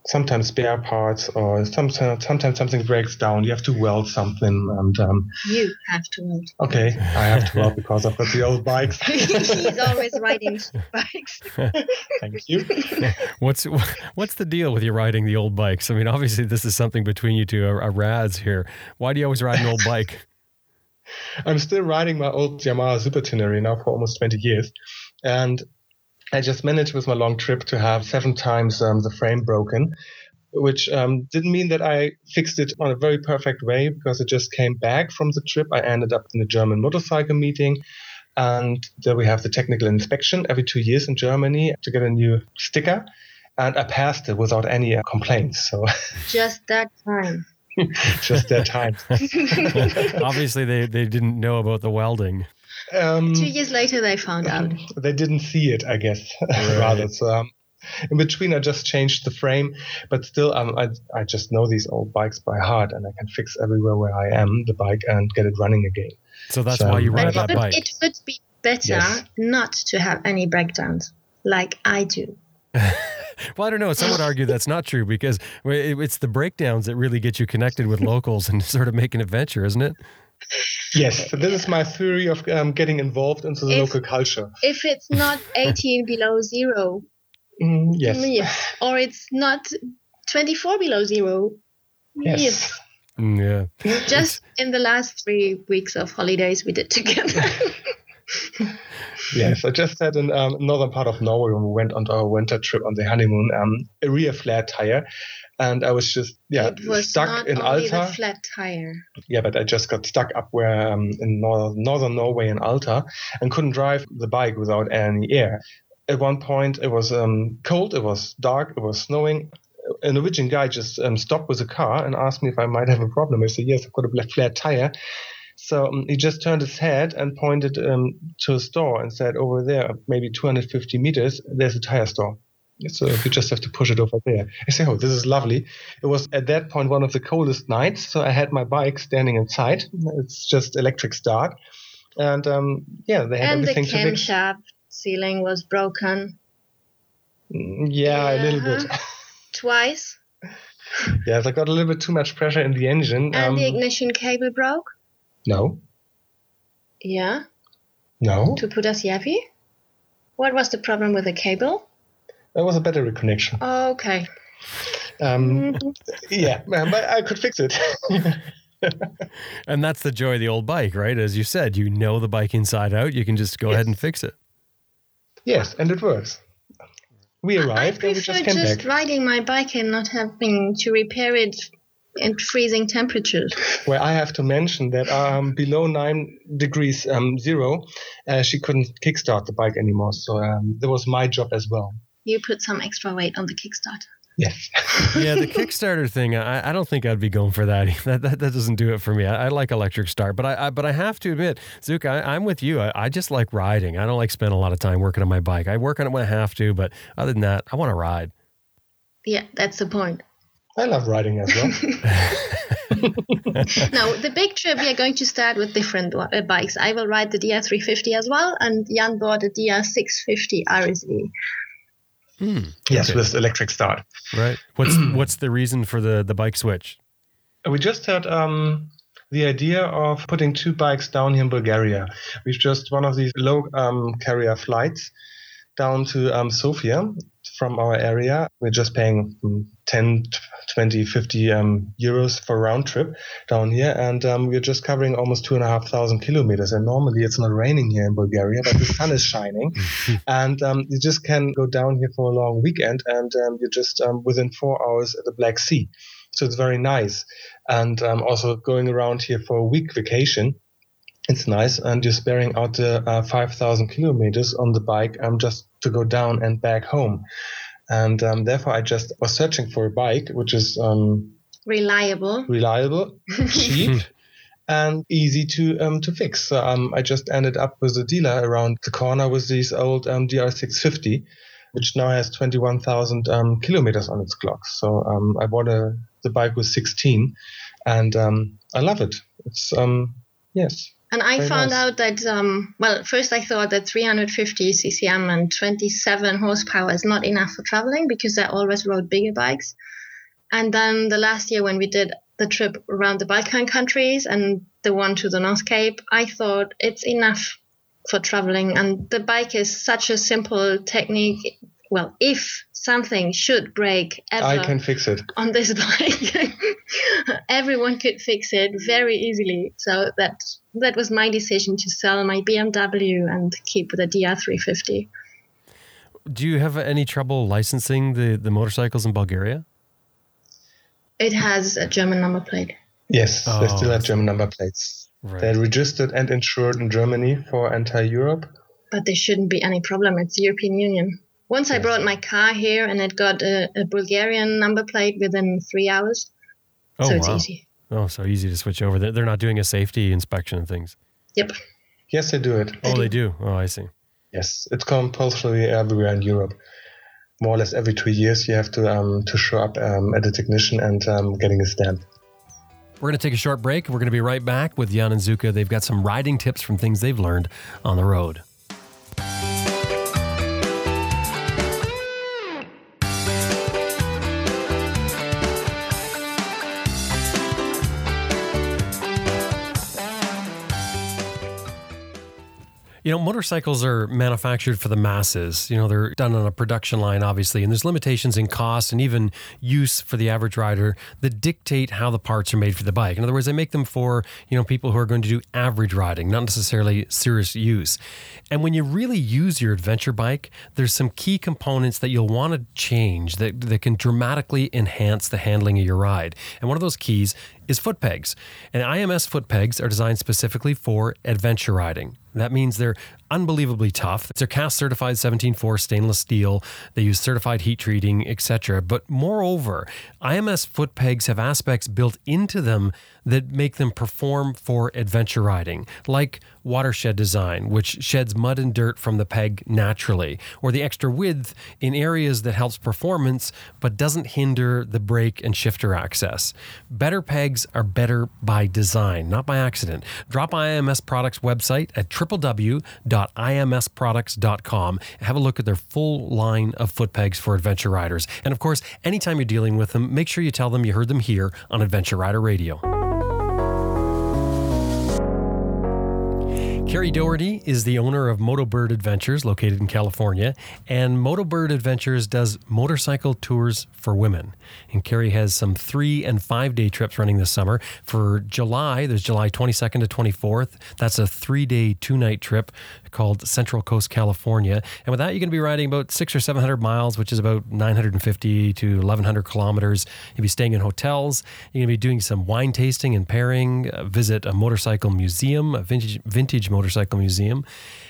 sometimes spare parts, or sometimes sometimes something breaks down. You have to weld something, and um, you have to weld. okay, I have to weld because I've got the old bikes. he's always riding bikes Thank you. What's what's the deal with you riding the old bikes? I mean, obviously, this is something between you two, a, a Rads here. Why do you always ride an old bike? I'm still riding my old Yamaha Super Ténéré now for almost 20 years. And I just managed with my long trip to have seven times um, the frame broken, which um, didn't mean that I fixed it on a very perfect way because it just came back from the trip. I ended up in a German motorcycle meeting. And there we have the technical inspection every two years in Germany to get a new sticker. And I passed it without any uh, complaints. So Just that time. just that time. Obviously, they, they didn't know about the welding. Um, Two years later, they found out. they didn't see it, I guess, rather. So um, in between, I just changed the frame, but still, um, I, I just know these old bikes by heart, and I can fix everywhere where I am the bike and get it running again. So that's So- why you But ride that it would, bike. it would be better Yes. not to have any breakdowns like I do. Well, I don't know. Some would argue that's not true because it's the breakdowns that really get you connected with locals and sort of make an adventure, isn't it? Yes, so this is my theory of um, getting involved into the If- local culture. If it's not 18 below zero, Mm, yes. yeah, or it's not 24 below zero, Yes. yes. Mm, Yeah. Just in the last three weeks of holidays we did together. Yes, I just had in um, northern part of Norway when we went on our winter trip on the honeymoon, um, a rear flat tire. And I was just, yeah, it was stuck in Alta. flat tire. Yeah, but I just got stuck up where um, in nor- northern Norway in Alta and couldn't drive the bike without any air. At one point, it was um, cold, it was dark, it was snowing. A Norwegian guy just um, stopped with a car and asked me if I might have a problem. I said, Yes, I've got a black flat tire. So um, he just turned his head and pointed um, to a store and said, Over there, maybe 250 meters, there's a tire store. So you just have to push it over there. I say, oh, this is lovely. It was at that point one of the coldest nights, so I had my bike standing inside. It's just electric start, and um, yeah, they had And the everything fix. camshaft sealing was broken Mm, Yeah, a little bit. twice, yes, I got a little bit too much pressure in the engine. and Um, the ignition cable broke. No, Yeah, no, to put us happy. What was the problem with the cable? it was a battery connection. Okay. Um, Mhm. yeah, but I could fix it. And that's the joy of the old bike, right? As you said, you know the bike inside out. You can just go ahead and fix it. yes, and it works. We I arrived and we just came just back. riding my bike and not having to repair it in freezing temperatures. Well, I have to mention that um, below nine degrees um, zero, uh, she couldn't kickstart the bike anymore. So um, that was my job as well. You put some extra weight on the Kickstarter. Yes. Yeah, the Kickstarter thing, I, I don't think I'd be going for that. That, that, that doesn't do it for me. I, I like electric start, but I, I but I have to admit, Zook, I, I'm with you. I, I just like riding. I don't like spending a lot of time working on my bike. I work on it when I have to, but other than that, I want to ride. Yeah, that's the point. I love riding as well. now, the big trip, we are going to start with different uh, bikes. I will ride the DR350 as well, and Jan bought a DR650 RSE. Hmm. yes, Okay. with electric start. Right. What's what's the reason for the the bike switch? We just had um, the idea of putting two bikes down here in Bulgaria. We've just one of these low um, carrier flights down to um, Sofia from our area. We're just paying mm, 10, 20, 50 um, euros for round trip down here. And um, we're just covering almost two and a half thousand kilometers. And normally it's not raining here in Bulgaria, but the sun is shining. and um, you just can go down here for a long weekend and um, you're just um, within four hours at the Black Sea. So it's very nice. And um, also going around here for a week vacation, it's nice. And you're sparing out the uh, 5,000 kilometers on the bike um, just to go down and back home. And um, therefore, I just was searching for a bike which is um, Reliable. reliable, cheap, and easy to um, to fix. So um, I just ended up with a dealer around the corner with this old um, DR650, which now has 21,000 um, kilometers on its clock. So um, I bought a, the bike with 16, and um, I love it. It's um, yes. And I Very found nice. out that, um, well, first I thought that 350 ccm and 27 horsepower is not enough for traveling because I always rode bigger bikes. And then the last year when we did the trip around the Balkan countries and the one to the North Cape, I thought it's enough for traveling. And the bike is such a simple technique. Well, if something should break ever I can fix it. on this bike. Everyone could fix it very easily. So that that was my decision to sell my BMW and keep the DR350. Do you have any trouble licensing the the motorcycles in Bulgaria? It has a German number plate. Yes, they Oh, still have that's- German number plates. Right. They're registered and insured in Germany for entire Europe. But there shouldn't be any problem. It's the European Union. Once I brought my car here and it got a, a Bulgarian number plate within three hours. Oh, so it's wow. easy. Oh, so easy to switch over. They're they're not doing a safety inspection and things. Yep. Yes, they do it. Oh, they do. Oh, I see. Yes, it's compulsory everywhere in Europe. More or less every two years, you have to um, to show up um, at a technician and um, getting a stamp. We're going to take a short break. We're going to be right back with Jan and Silke. They've got some riding tips from things they've learned on the road. You know, motorcycles are manufactured for the masses. You know, they're done on a production line, obviously, and there's limitations in cost and even use for the average rider that dictate how the parts are made for the bike. In other words, they make them for, you know, people who are going to do average riding, not necessarily serious use. And when you really use your adventure bike, there's some key components that you'll want to change that, that can dramatically enhance the handling of your ride. And one of those keys is foot pegs. And IMS foot pegs are designed specifically for adventure riding. That means they're unbelievably tough. They're cast certified 17.4 stainless steel. They use certified heat treating, etc. But moreover, IMS foot pegs have aspects built into them that make them perform for adventure riding, like watershed design, which sheds mud and dirt from the peg naturally, or the extra width in areas that helps performance but doesn't hinder the brake and shifter access. Better pegs are better by design, not by accident. Drop IMS Products website at www.imsproducts.com have a look at their full line of foot pegs for adventure riders. And of course, anytime you're dealing with them, make sure you tell them you heard them here on Adventure Rider Radio. Carrie Doherty is the owner of Motobird Adventures, located in California, and Motobird Adventures does motorcycle tours for women. And Carrie has some three and five day trips running this summer. For July, there's July 22nd to 24th. That's a three day, two night trip called Central Coast California. And with that, you're going to be riding about six or 700 miles, which is about 950 to 1100 kilometers. You'll be staying in hotels. You're going to be doing some wine tasting and pairing, uh, visit a motorcycle museum, a vintage, vintage motorcycle museum.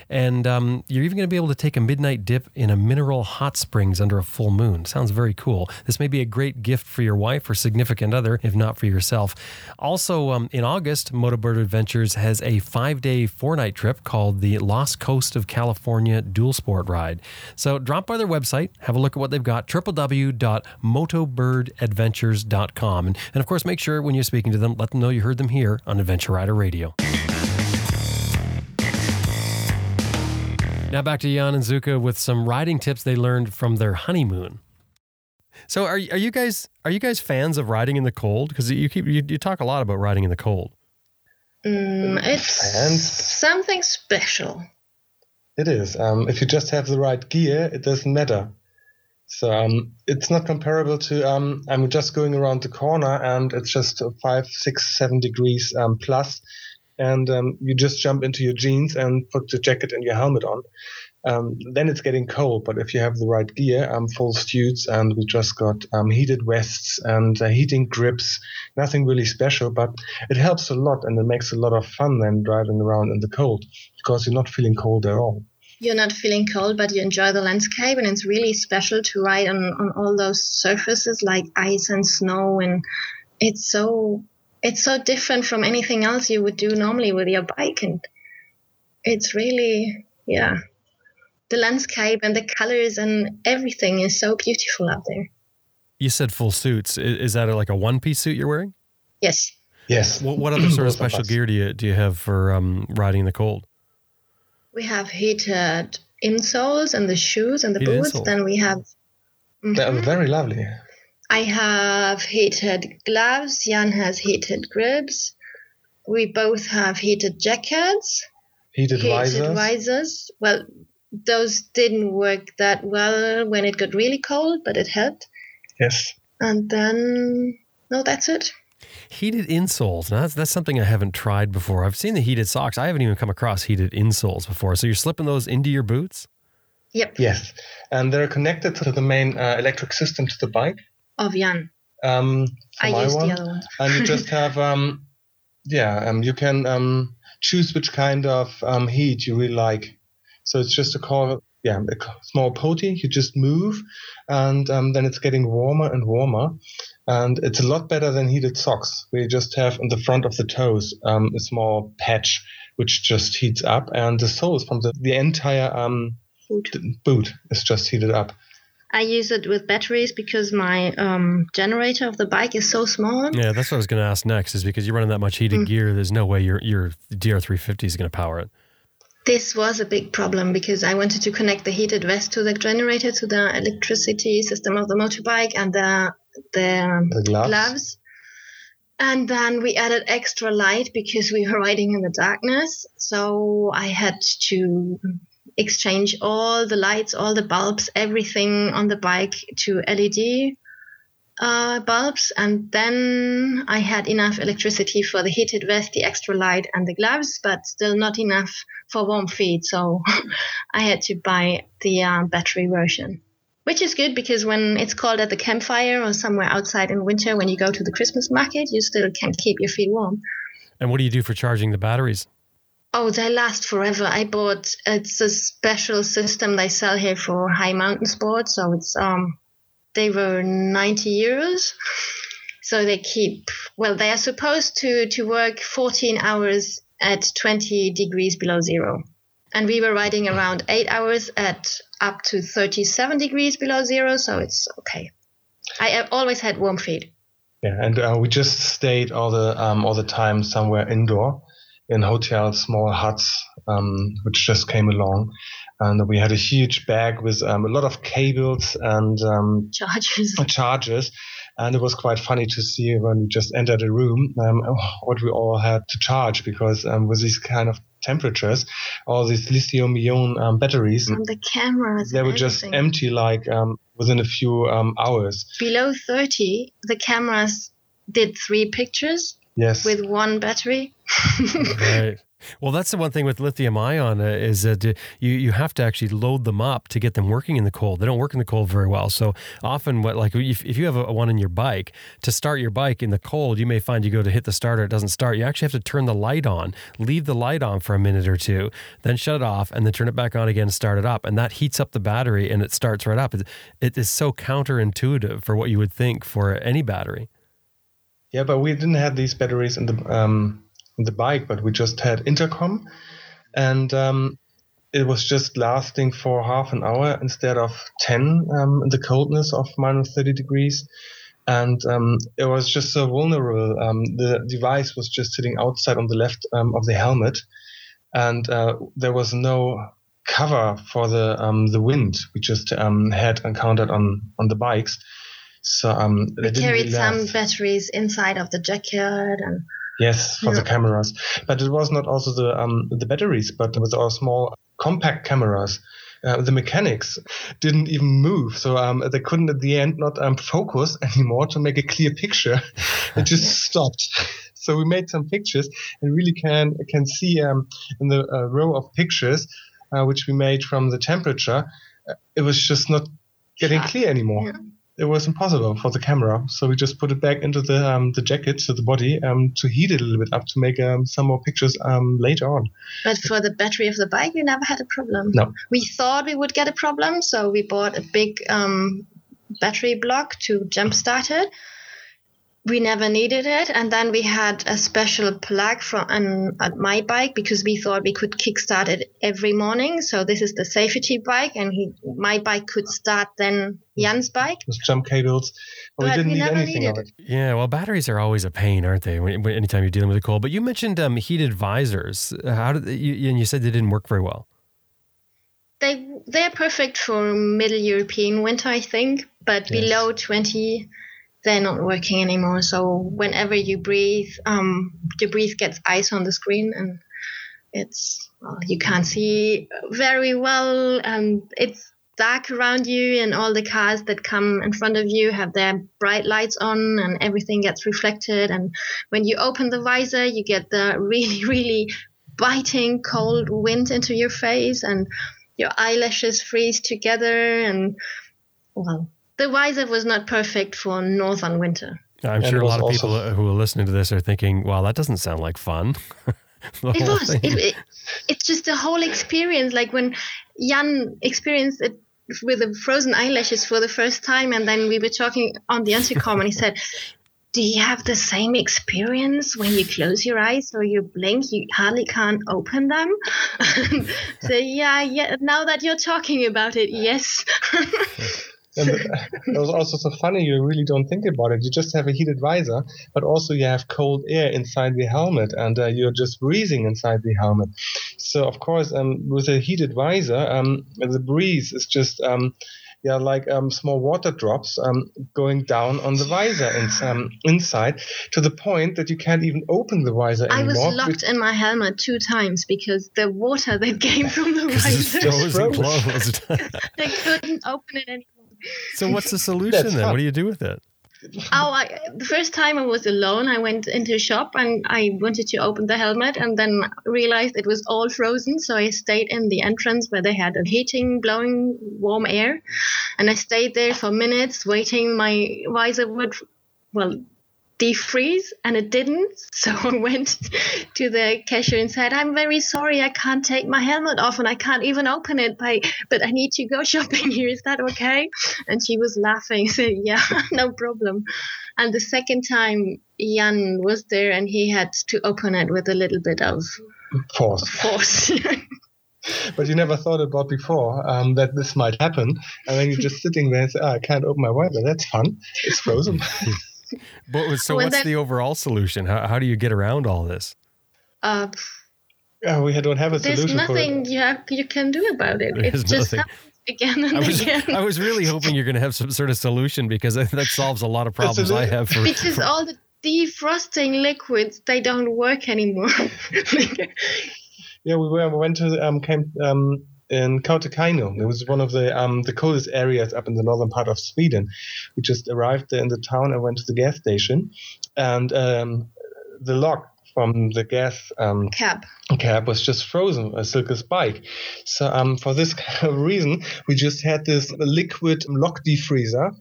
And um, you're even going to be able to take a midnight dip in a mineral hot springs under a full moon. Sounds very cool. This may be a great gift for your wife or significant other, if not for yourself. Also, um, in August, Motobird Adventures has a five day, four night trip called the Lost Coast of California Dual Sport Ride. So drop by their website, have a look at what they've got www.motobirdadventures.com. And, and of course, make sure when you're speaking to them, let them know you heard them here on Adventure Rider Radio. Now back to Jan and Silke with some riding tips they learned from their honeymoon. So are are you guys are you guys fans of riding in the cold? Because you keep you, you talk a lot about riding in the cold. Mm, it's And- something special. It is. Um, if you just have the right gear, it doesn't matter. So um, it's not comparable to um, I'm just going around the corner and it's just five, six, seven degrees um, plus, and um, you just jump into your jeans and put the jacket and your helmet on. Um, then it's getting cold. But if you have the right gear, um, full suits, and we just got um, heated vests and uh, heating grips, nothing really special, but it helps a lot and it makes a lot of fun then driving around in the cold because you're not feeling cold at all. You're not feeling cold, but you enjoy the landscape, and it's really special to ride on, on all those surfaces like ice and snow, and it's so it's so different from anything else you would do normally with your bike, and it's really yeah, the landscape and the colors and everything is so beautiful out there. You said full suits. Is that like a one piece suit you're wearing? Yes, Yes. What, what other sort of Both of special gear do you do you have for um, riding in the cold? we have heated insoles and the shoes and the Heated boots. insoles. Then we have. They're Mhm. very lovely. I have heated gloves. Jan has heated grips. We both have heated jackets, Heated, heated visors. visors. Well, those didn't work that well when it got really cold, but it helped. Yes. And then, no, that's it. Heated insoles. Now that's that's something I haven't tried before. I've seen the heated socks. I haven't even come across heated insoles before. So you're slipping those into your boots? Yep, Yes. And they're connected to the main uh, electric system to the bike. Of Jan. Um, I my used one. the other one. and you just have um, yeah, um, you can um, choose which kind of um, heat you really like. So it's just a call, yeah, a small potty. You just move, and um, then it's getting warmer and warmer, and it's a lot better than heated socks. We just have on the front of the toes um, a small patch which just heats up, and the soles from the the entire um, Boot. boot is just heated up. I use it with batteries because my um, generator of the bike is so small. Yeah, that's what I was going to ask next. Is because you're running that much heated Mm. gear, there's no way your your DR350 is going to power it. This was a big problem because I wanted to connect the heated vest to the generator to the electricity system of the motorbike and the the, The gloves. gloves. And then we added extra light because we were riding in the darkness. So I had to exchange all the lights, all the bulbs, everything on the bike to LED uh, bulbs. And then I had enough electricity for the heated vest, the extra light, and the gloves, but still not enough for warm feet. So I had to buy the uh, battery version. Which is good because when it's cold at the campfire or somewhere outside in winter, when you go to the Christmas market, you still can keep your feet warm. And what do you do for charging the batteries? Oh, they last forever. I bought it's a special system they sell here for high mountain sports. So it's um they were 90 euros. So they keep well, they are supposed to to work 14 hours at 20 degrees below zero. And we were riding around 8 hours at up to 37 degrees below zero, so it's okay. I have always had warm feet. Yeah, and uh, we just stayed all the um, all the time somewhere indoor, in hotels, small huts, um, which just came along, and we had a huge bag with um, a lot of cables and um, Chargers. chargers, and it was quite funny to see when we just entered a room um, what we all had to charge because um, with these kind of temperatures, all these lithium-ion um, batteries, And the cameras. they were just empty like um, within a few um, hours. below 30, the cameras did three pictures Yes. with one battery. right. Well, that's the one thing with lithium ion uh, is that uh, you you have to actually load them up to get them working in the cold. They don't work in the cold very well. So often, what like if, if you have a, a one in your bike to start your bike in the cold, you may find you go to hit the starter, it doesn't start. You actually have to turn the light on, leave the light on for a minute or two, then shut it off, and then turn it back on again, and start it up, and that heats up the battery and it starts right up. It, it is so counterintuitive for what you would think for any battery. Yeah, but we didn't have these batteries in the um, in the bike, but we just had intercom, and um, it was just lasting for half an hour instead of ten um, in the coldness of minus thirty degrees, and um, it was just so vulnerable. Um, the device was just sitting outside on the left um, of the helmet, and uh, there was no cover for the the wind we just had encountered on on the bikes. So um, they We carried some batteries inside of the jacket and Yes, for the cameras. But it was not also the um, the batteries, but with our small compact cameras. Uh, the mechanics didn't even move, so um, they couldn't at the end not um, focus anymore to make a clear picture. it just stopped. So we made some pictures, and really can can see um, in the uh, row of pictures uh, which we made from the temperature, uh, it was just not getting clear anymore Yeah. It was impossible for the camera. So we just put it back into the um, the jacket, to the body, um, to heat it a little bit up to make um, some more pictures um, later on. but for the battery of the bike we never had a problem. No. We thought we would get a problem, so we bought a big um, battery block to jumpstart it. We never needed it, and then we had a special plug from an, at my bike because we thought we could kickstart it every morning. So this is the safety bike, and he, my bike could start then Jan's bike. With jump cables, but, we didn't we need never anything of it. Yeah, well, batteries are always a pain, aren't they? When, when, anytime you're dealing with a cold. But you mentioned um, heated visors. How did you, and you said they didn't work very well. They they're perfect for middle European winter, I think, but Yes. below twenty, they're not working anymore. So whenever you breathe, um, the breath gets ice on the screen, and it's well, you can't see very well, and it's dark around you, and all the cars that come in front of you have their bright lights on, and everything gets reflected. And when you open the visor, you get the really, really biting cold wind into your face, and your eyelashes freeze together and well the visor was not perfect for northern winter. I'm And sure a lot of people also- who are listening to this are thinking, "Wow, that doesn't sound like fun." It was. It, it, it's just the whole experience like when jan experienced it with the frozen eyelashes for the first time and then we were talking on the intercom and he said do you have the same experience when you close your eyes or you blink? You hardly can't open them. So yeah yeah now that you're talking about it yes And it was also so funny. You really don't think about it. You just have a heated visor, but also you have cold air inside the helmet, and uh, you're just breathing inside the helmet. So of course, um, with a heated visor, um, the breeze is just um, yeah, like um, small water drops um, going down on the visor and um, inside to the point that you can't even open the visor anymore. i was locked in my helmet two times because the water that came from the It's visor frozen froze. closed. they couldn't open it anymore so what's the solution then? fun. What do you do with it? Oh, I, the first time I was alone, I went into a shop and I wanted to open the helmet and then realized it was all frozen. So I stayed in the entrance where they had a heating, blowing warm air. And I stayed there for minutes waiting my visor would, well, defreeze and it didn't. So I went to the cashier and said, I'm very sorry, I can't take my helmet off and I can't even open it, by, but I need to go shopping here. Is that okay? And she was laughing, said, Yeah, no problem. And the second time, Jan was there and he had to open it with a little bit of force. force. but you never thought about before um, that this might happen. And then you're just sitting there and say, oh, I can't open my visor. That's fun. It's frozen. But, so Well, what's then- the overall solution? How, how do you get around all this? uh, Yeah, we don't have a solution. there's nothing for it. you, have, you can do about it. There's It just nothing. happens again and I was, again. I was really hoping you're going to have some sort of solution because that solves a lot of problems I have. For, because for- all the defrosting liquids they don't work anymore. Yeah, we were. We went to um, came um, in Kautokeino. It was one of the um, the coldest areas up in the northern part of Sweden. We just arrived there in the town and went to the gas station, and um, the lock from the gas um, Cab. cab was just frozen, a silky spike. So um, for this kind of reason, we just had this liquid lock defreezer,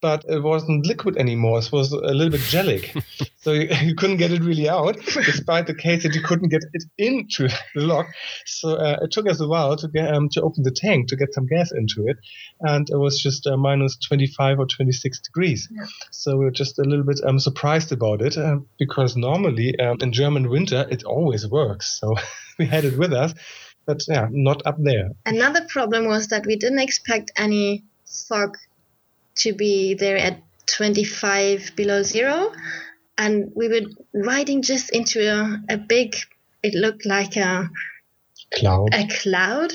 but it wasn't liquid anymore. It was a little bit gelic. so you, you couldn't get it really out, despite the case that you couldn't get it into the lock. So uh, it took us a while to get um, to open the tank to get some gas into it, and it was just uh, minus 25 or 26 degrees. So we were just a little bit um, surprised about it um, because normally um, in German winter it always works. So we had it with us, but yeah, not up there. Another problem was that we didn't expect any fog to be there at 25 below zero. And we were riding just into a, a big, it looked like a, Cloud. a cloud.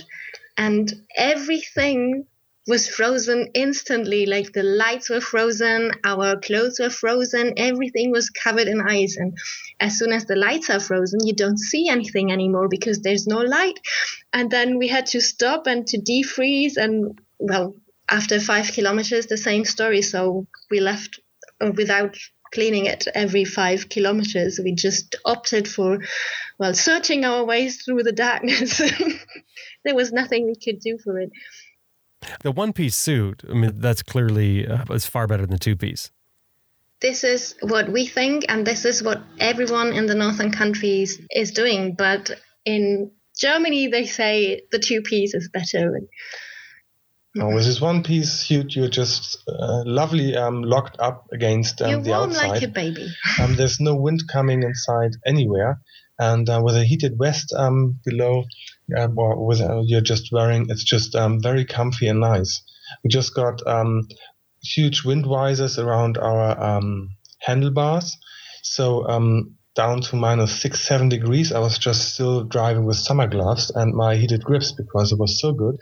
And everything was frozen instantly. Like the lights were frozen, our clothes were frozen, everything was covered in ice. And as soon as the lights are frozen, you don't see anything anymore because there's no light. And then we had to stop and to defreeze. And well, after five kilometers, the same story. So we left uh, without cleaning it every five kilometers. We just opted for, well, searching our ways through the darkness. there was nothing we could do for it. the one piece suit, I mean, that's clearly uh, it's far better than the two piece. This is what we think, and this is what everyone in the northern countries is doing. But in Germany, they say the two piece is better. No, with this one piece suit, you're just uh, lovely um, locked up against um, You're the warm outside. like a baby. um, there's no wind coming inside anywhere, and uh, with a heated vest um, below, uh, or with uh, you're just wearing, it's just um, very comfy and nice. We just got um, huge wind visors around our um, handlebars, so um, down to minus six, seven degrees. I was just still driving with summer gloves and my heated grips because it was so good.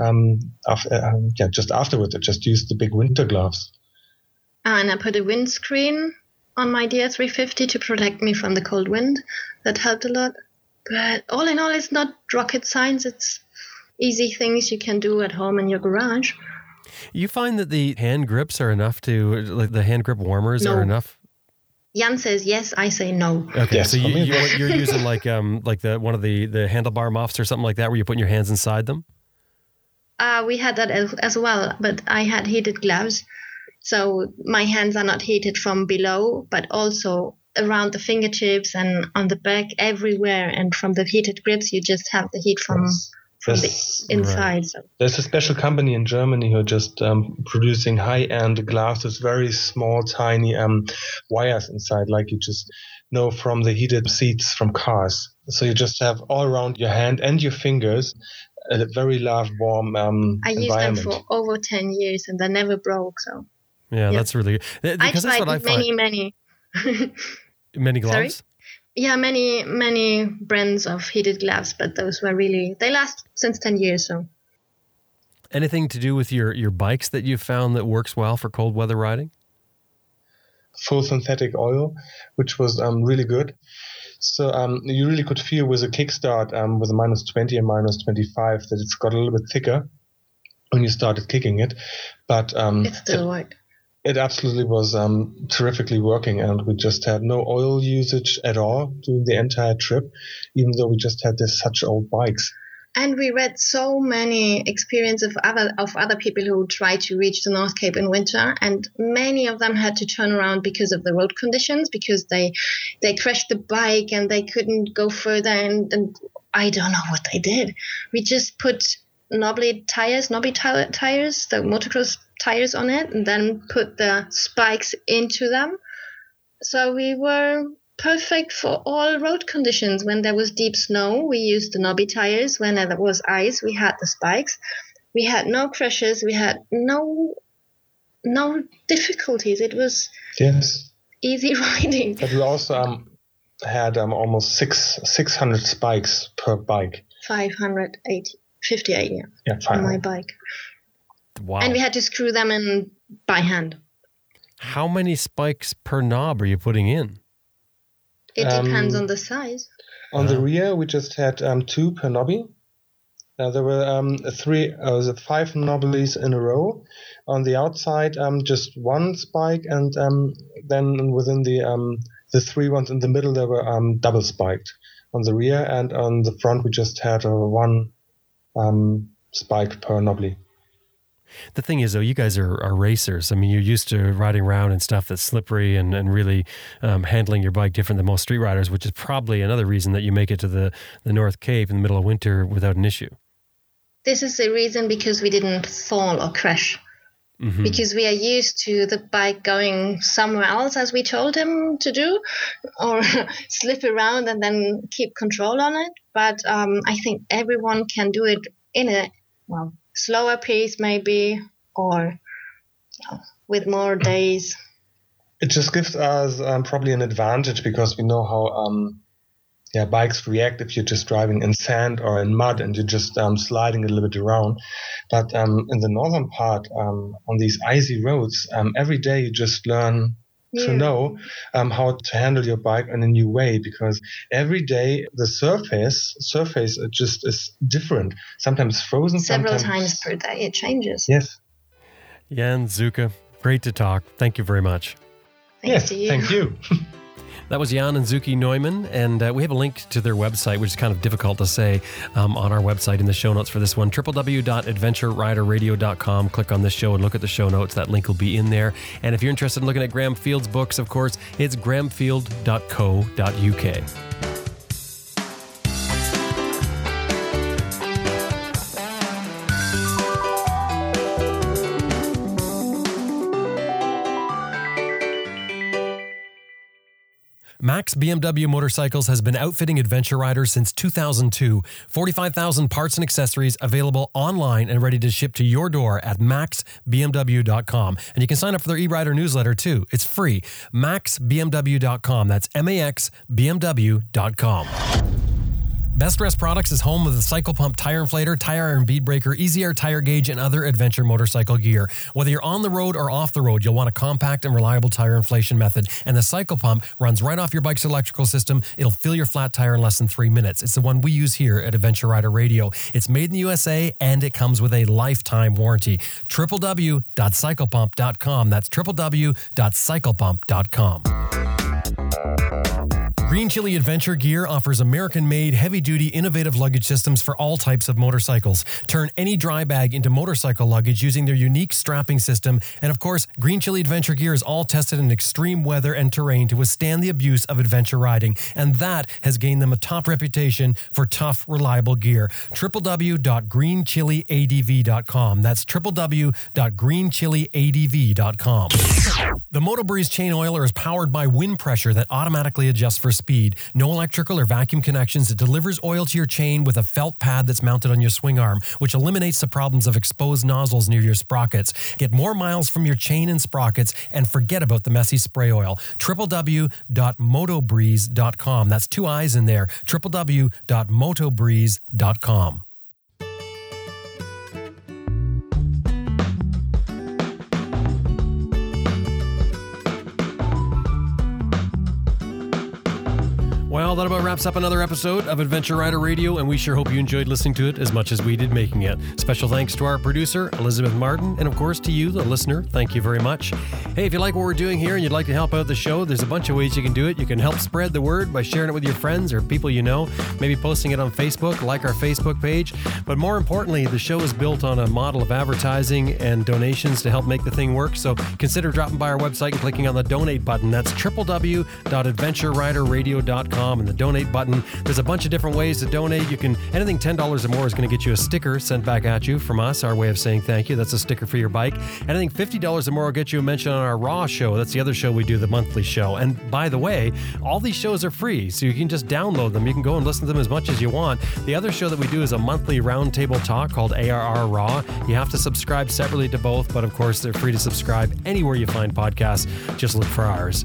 Um, after, um, yeah, just afterwards, I just used the big winter gloves. And I put a windscreen on my DR350 to protect me from the cold wind. That helped a lot. But all in all, it's not rocket science. It's easy things you can do at home in your garage. You find that the hand grips are enough to, like the hand grip warmers No. are enough? Jan says yes, I say no. Okay, Yes, so you, for me. you, what you're using like um like the one of the the handlebar muffs or something like that, where you're putting your hands inside them. Uh, we had that as, well, but I had heated gloves. So my hands are not heated from below, but also around the fingertips and on the back, everywhere. And from the heated grips, you just have the heat from from the inside. So There's a special company in Germany who are just um, producing high-end glasses, very small, tiny um, wires inside, like you just know from the heated seats from cars. So you just have all around your hand and your fingers a very large, warm um, I used them for over 10 years and they never broke. So Yeah, Yeah. that's really good. I Because that's tried what I many, find. many. Many Sorry? gloves. yeah, many, many brands of heated gloves, but those were really, they last since 10 years. So Anything to do with your your bikes that you've found that works well for cold weather riding? full synthetic oil, which was um, really good. So um, you really could feel with a kickstart um, with a minus 20 and minus 25 that it's got a little bit thicker when you started kicking it. But um, it still worked. it absolutely was um, terrifically working, and we just had no oil usage at all during the entire trip, even though we just had this such old bikes. And we read so many experiences of other of other people who tried to reach the North Cape in winter, and many of them had to turn around because of the road conditions, because they they crashed the bike and they couldn't go further. And, and I don't know what they did. We just put knobbly tires, knobby ti- tires, the motocross tires on it, and then put the spikes into them. So we were perfect for all road conditions. When there was deep snow, we used the knobby tires. When there was ice, we had the spikes. We had no crashes. We had no no difficulties. It was Yes, easy riding. but we also um, had um, almost six 600 spikes per bike. 580, 58, yeah, Yeah, on my bike. Wow. And we had to screw them in by hand. How many spikes per knob are you putting in? It depends Um, on the size. On the rear, we just had um, two per knobby. Uh, there were um, three, uh, was it five knobblies in a row. On the outside, um, just one spike, and um, then within the um, the three ones in the middle, they were um, double spiked. On the rear and on the front, we just had uh, one um, spike per knobbly. The thing is, though, you guys are, are racers. I mean, you're used to riding around and stuff that's slippery and, and really um, handling your bike different than most street riders, which is probably another reason that you make it to the, the North Cape in the middle of winter without an issue. This is the reason because we didn't fall or crash. Mhm. because we are used to the bike going somewhere else as we told him to do or slip around and then keep control on it but um, i think everyone can do it in a well slower pace maybe or with more days It just gives us um, probably an advantage because we know how um, yeah bikes react if you're just driving in sand or in mud and you're just um, sliding a little bit around. But um, in the northern part, um, on these icy roads, um, every day you just learn to know um, how to handle your bike in a new way because every day the surface surface uh, just is different. Sometimes frozen, several sometimes times per day it changes Yes. Jan Silke, great to talk. Thank you very much. Thanks yes. to you. Thank you. That was Jan and Silke Neumann, and uh, we have a link to their website, which is kind of difficult to say um, on our website in the show notes for this one www.adventureriderradio.com. Click on this show and look at the show notes. That link will be in there. And if you're interested in looking at Graham Field's books, of course, it's grahamfield.co.uk. Max BMW Motorcycles has been outfitting adventure riders since 2002. 45,000 parts and accessories available online and ready to ship to your door at maxbmw.com. And you can sign up for their e-rider newsletter too. It's free. maxbmw.com. That's M A X B M W.com. Best Rest Products is home of the Cycle Pump Tire Inflator, Tire Iron Bead Breaker, Easy Air Tire Gauge, and other adventure motorcycle gear. Whether you're on the road or off the road, you'll want a compact and reliable tire inflation method. And the Cycle Pump runs right off your bike's electrical system. It'll fill your flat tire in less than three minutes. It's the one we use here at Adventure Rider Radio. It's made in the USA and it comes with a lifetime warranty. www.cyclepump.com. That's www.cyclepump.com. Green Chili Adventure Gear offers American made, heavy duty, innovative luggage systems for all types of motorcycles. Turn any dry bag into motorcycle luggage using their unique strapping system. And of course, Green Chili Adventure Gear is all tested in extreme weather and terrain to withstand the abuse of adventure riding. And that has gained them a top reputation for tough, reliable gear. www.greenchiliadv.com. That's www.greenchiliadv.com. The MotoBreeze chain oiler is powered by wind pressure that automatically adjusts for speed. No electrical or vacuum connections. It delivers oil to your chain with a felt pad that's mounted on your swing arm, which eliminates the problems of exposed nozzles near your sprockets. Get more miles from your chain and sprockets and forget about the messy spray oil. www.motobreeze.com. That's two eyes in there. www.motobreeze.com. Well, that about wraps up another episode of Adventure Rider Radio, and we sure hope you enjoyed listening to it as much as we did making it. Special thanks to our producer, Elizabeth Martin, and of course to you, the listener. Thank you very much. Hey, if you like what we're doing here and you'd like to help out the show, there's a bunch of ways you can do it. You can help spread the word by sharing it with your friends or people you know, maybe posting it on Facebook, like our Facebook page. But more importantly, the show is built on a model of advertising and donations to help make the thing work. So consider dropping by our website and clicking on the donate button. That's www.adventureriderradio.com and the donate button. There's a bunch of different ways to donate. You can anything $10 or more is going to get you a sticker sent back at you from us, our way of saying thank you. That's a sticker for your bike. Anything $50 or more will get you a mention on our Raw show. That's the other show we do, the monthly show. And by the way, all these shows are free, so you can just download them. You can go and listen to them as much as you want. The other show that we do is a monthly roundtable talk called ARR Raw. You have to subscribe separately to both, but of course, they're free to subscribe anywhere you find podcasts. Just look for ours.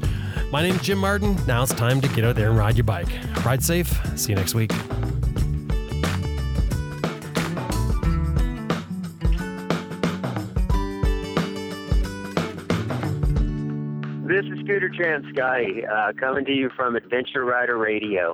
My name's Jim Martin. Now it's time to get out there and ride your bike. Ride safe. See you next week. This is Scooter Transky uh, coming to you from Adventure Rider Radio.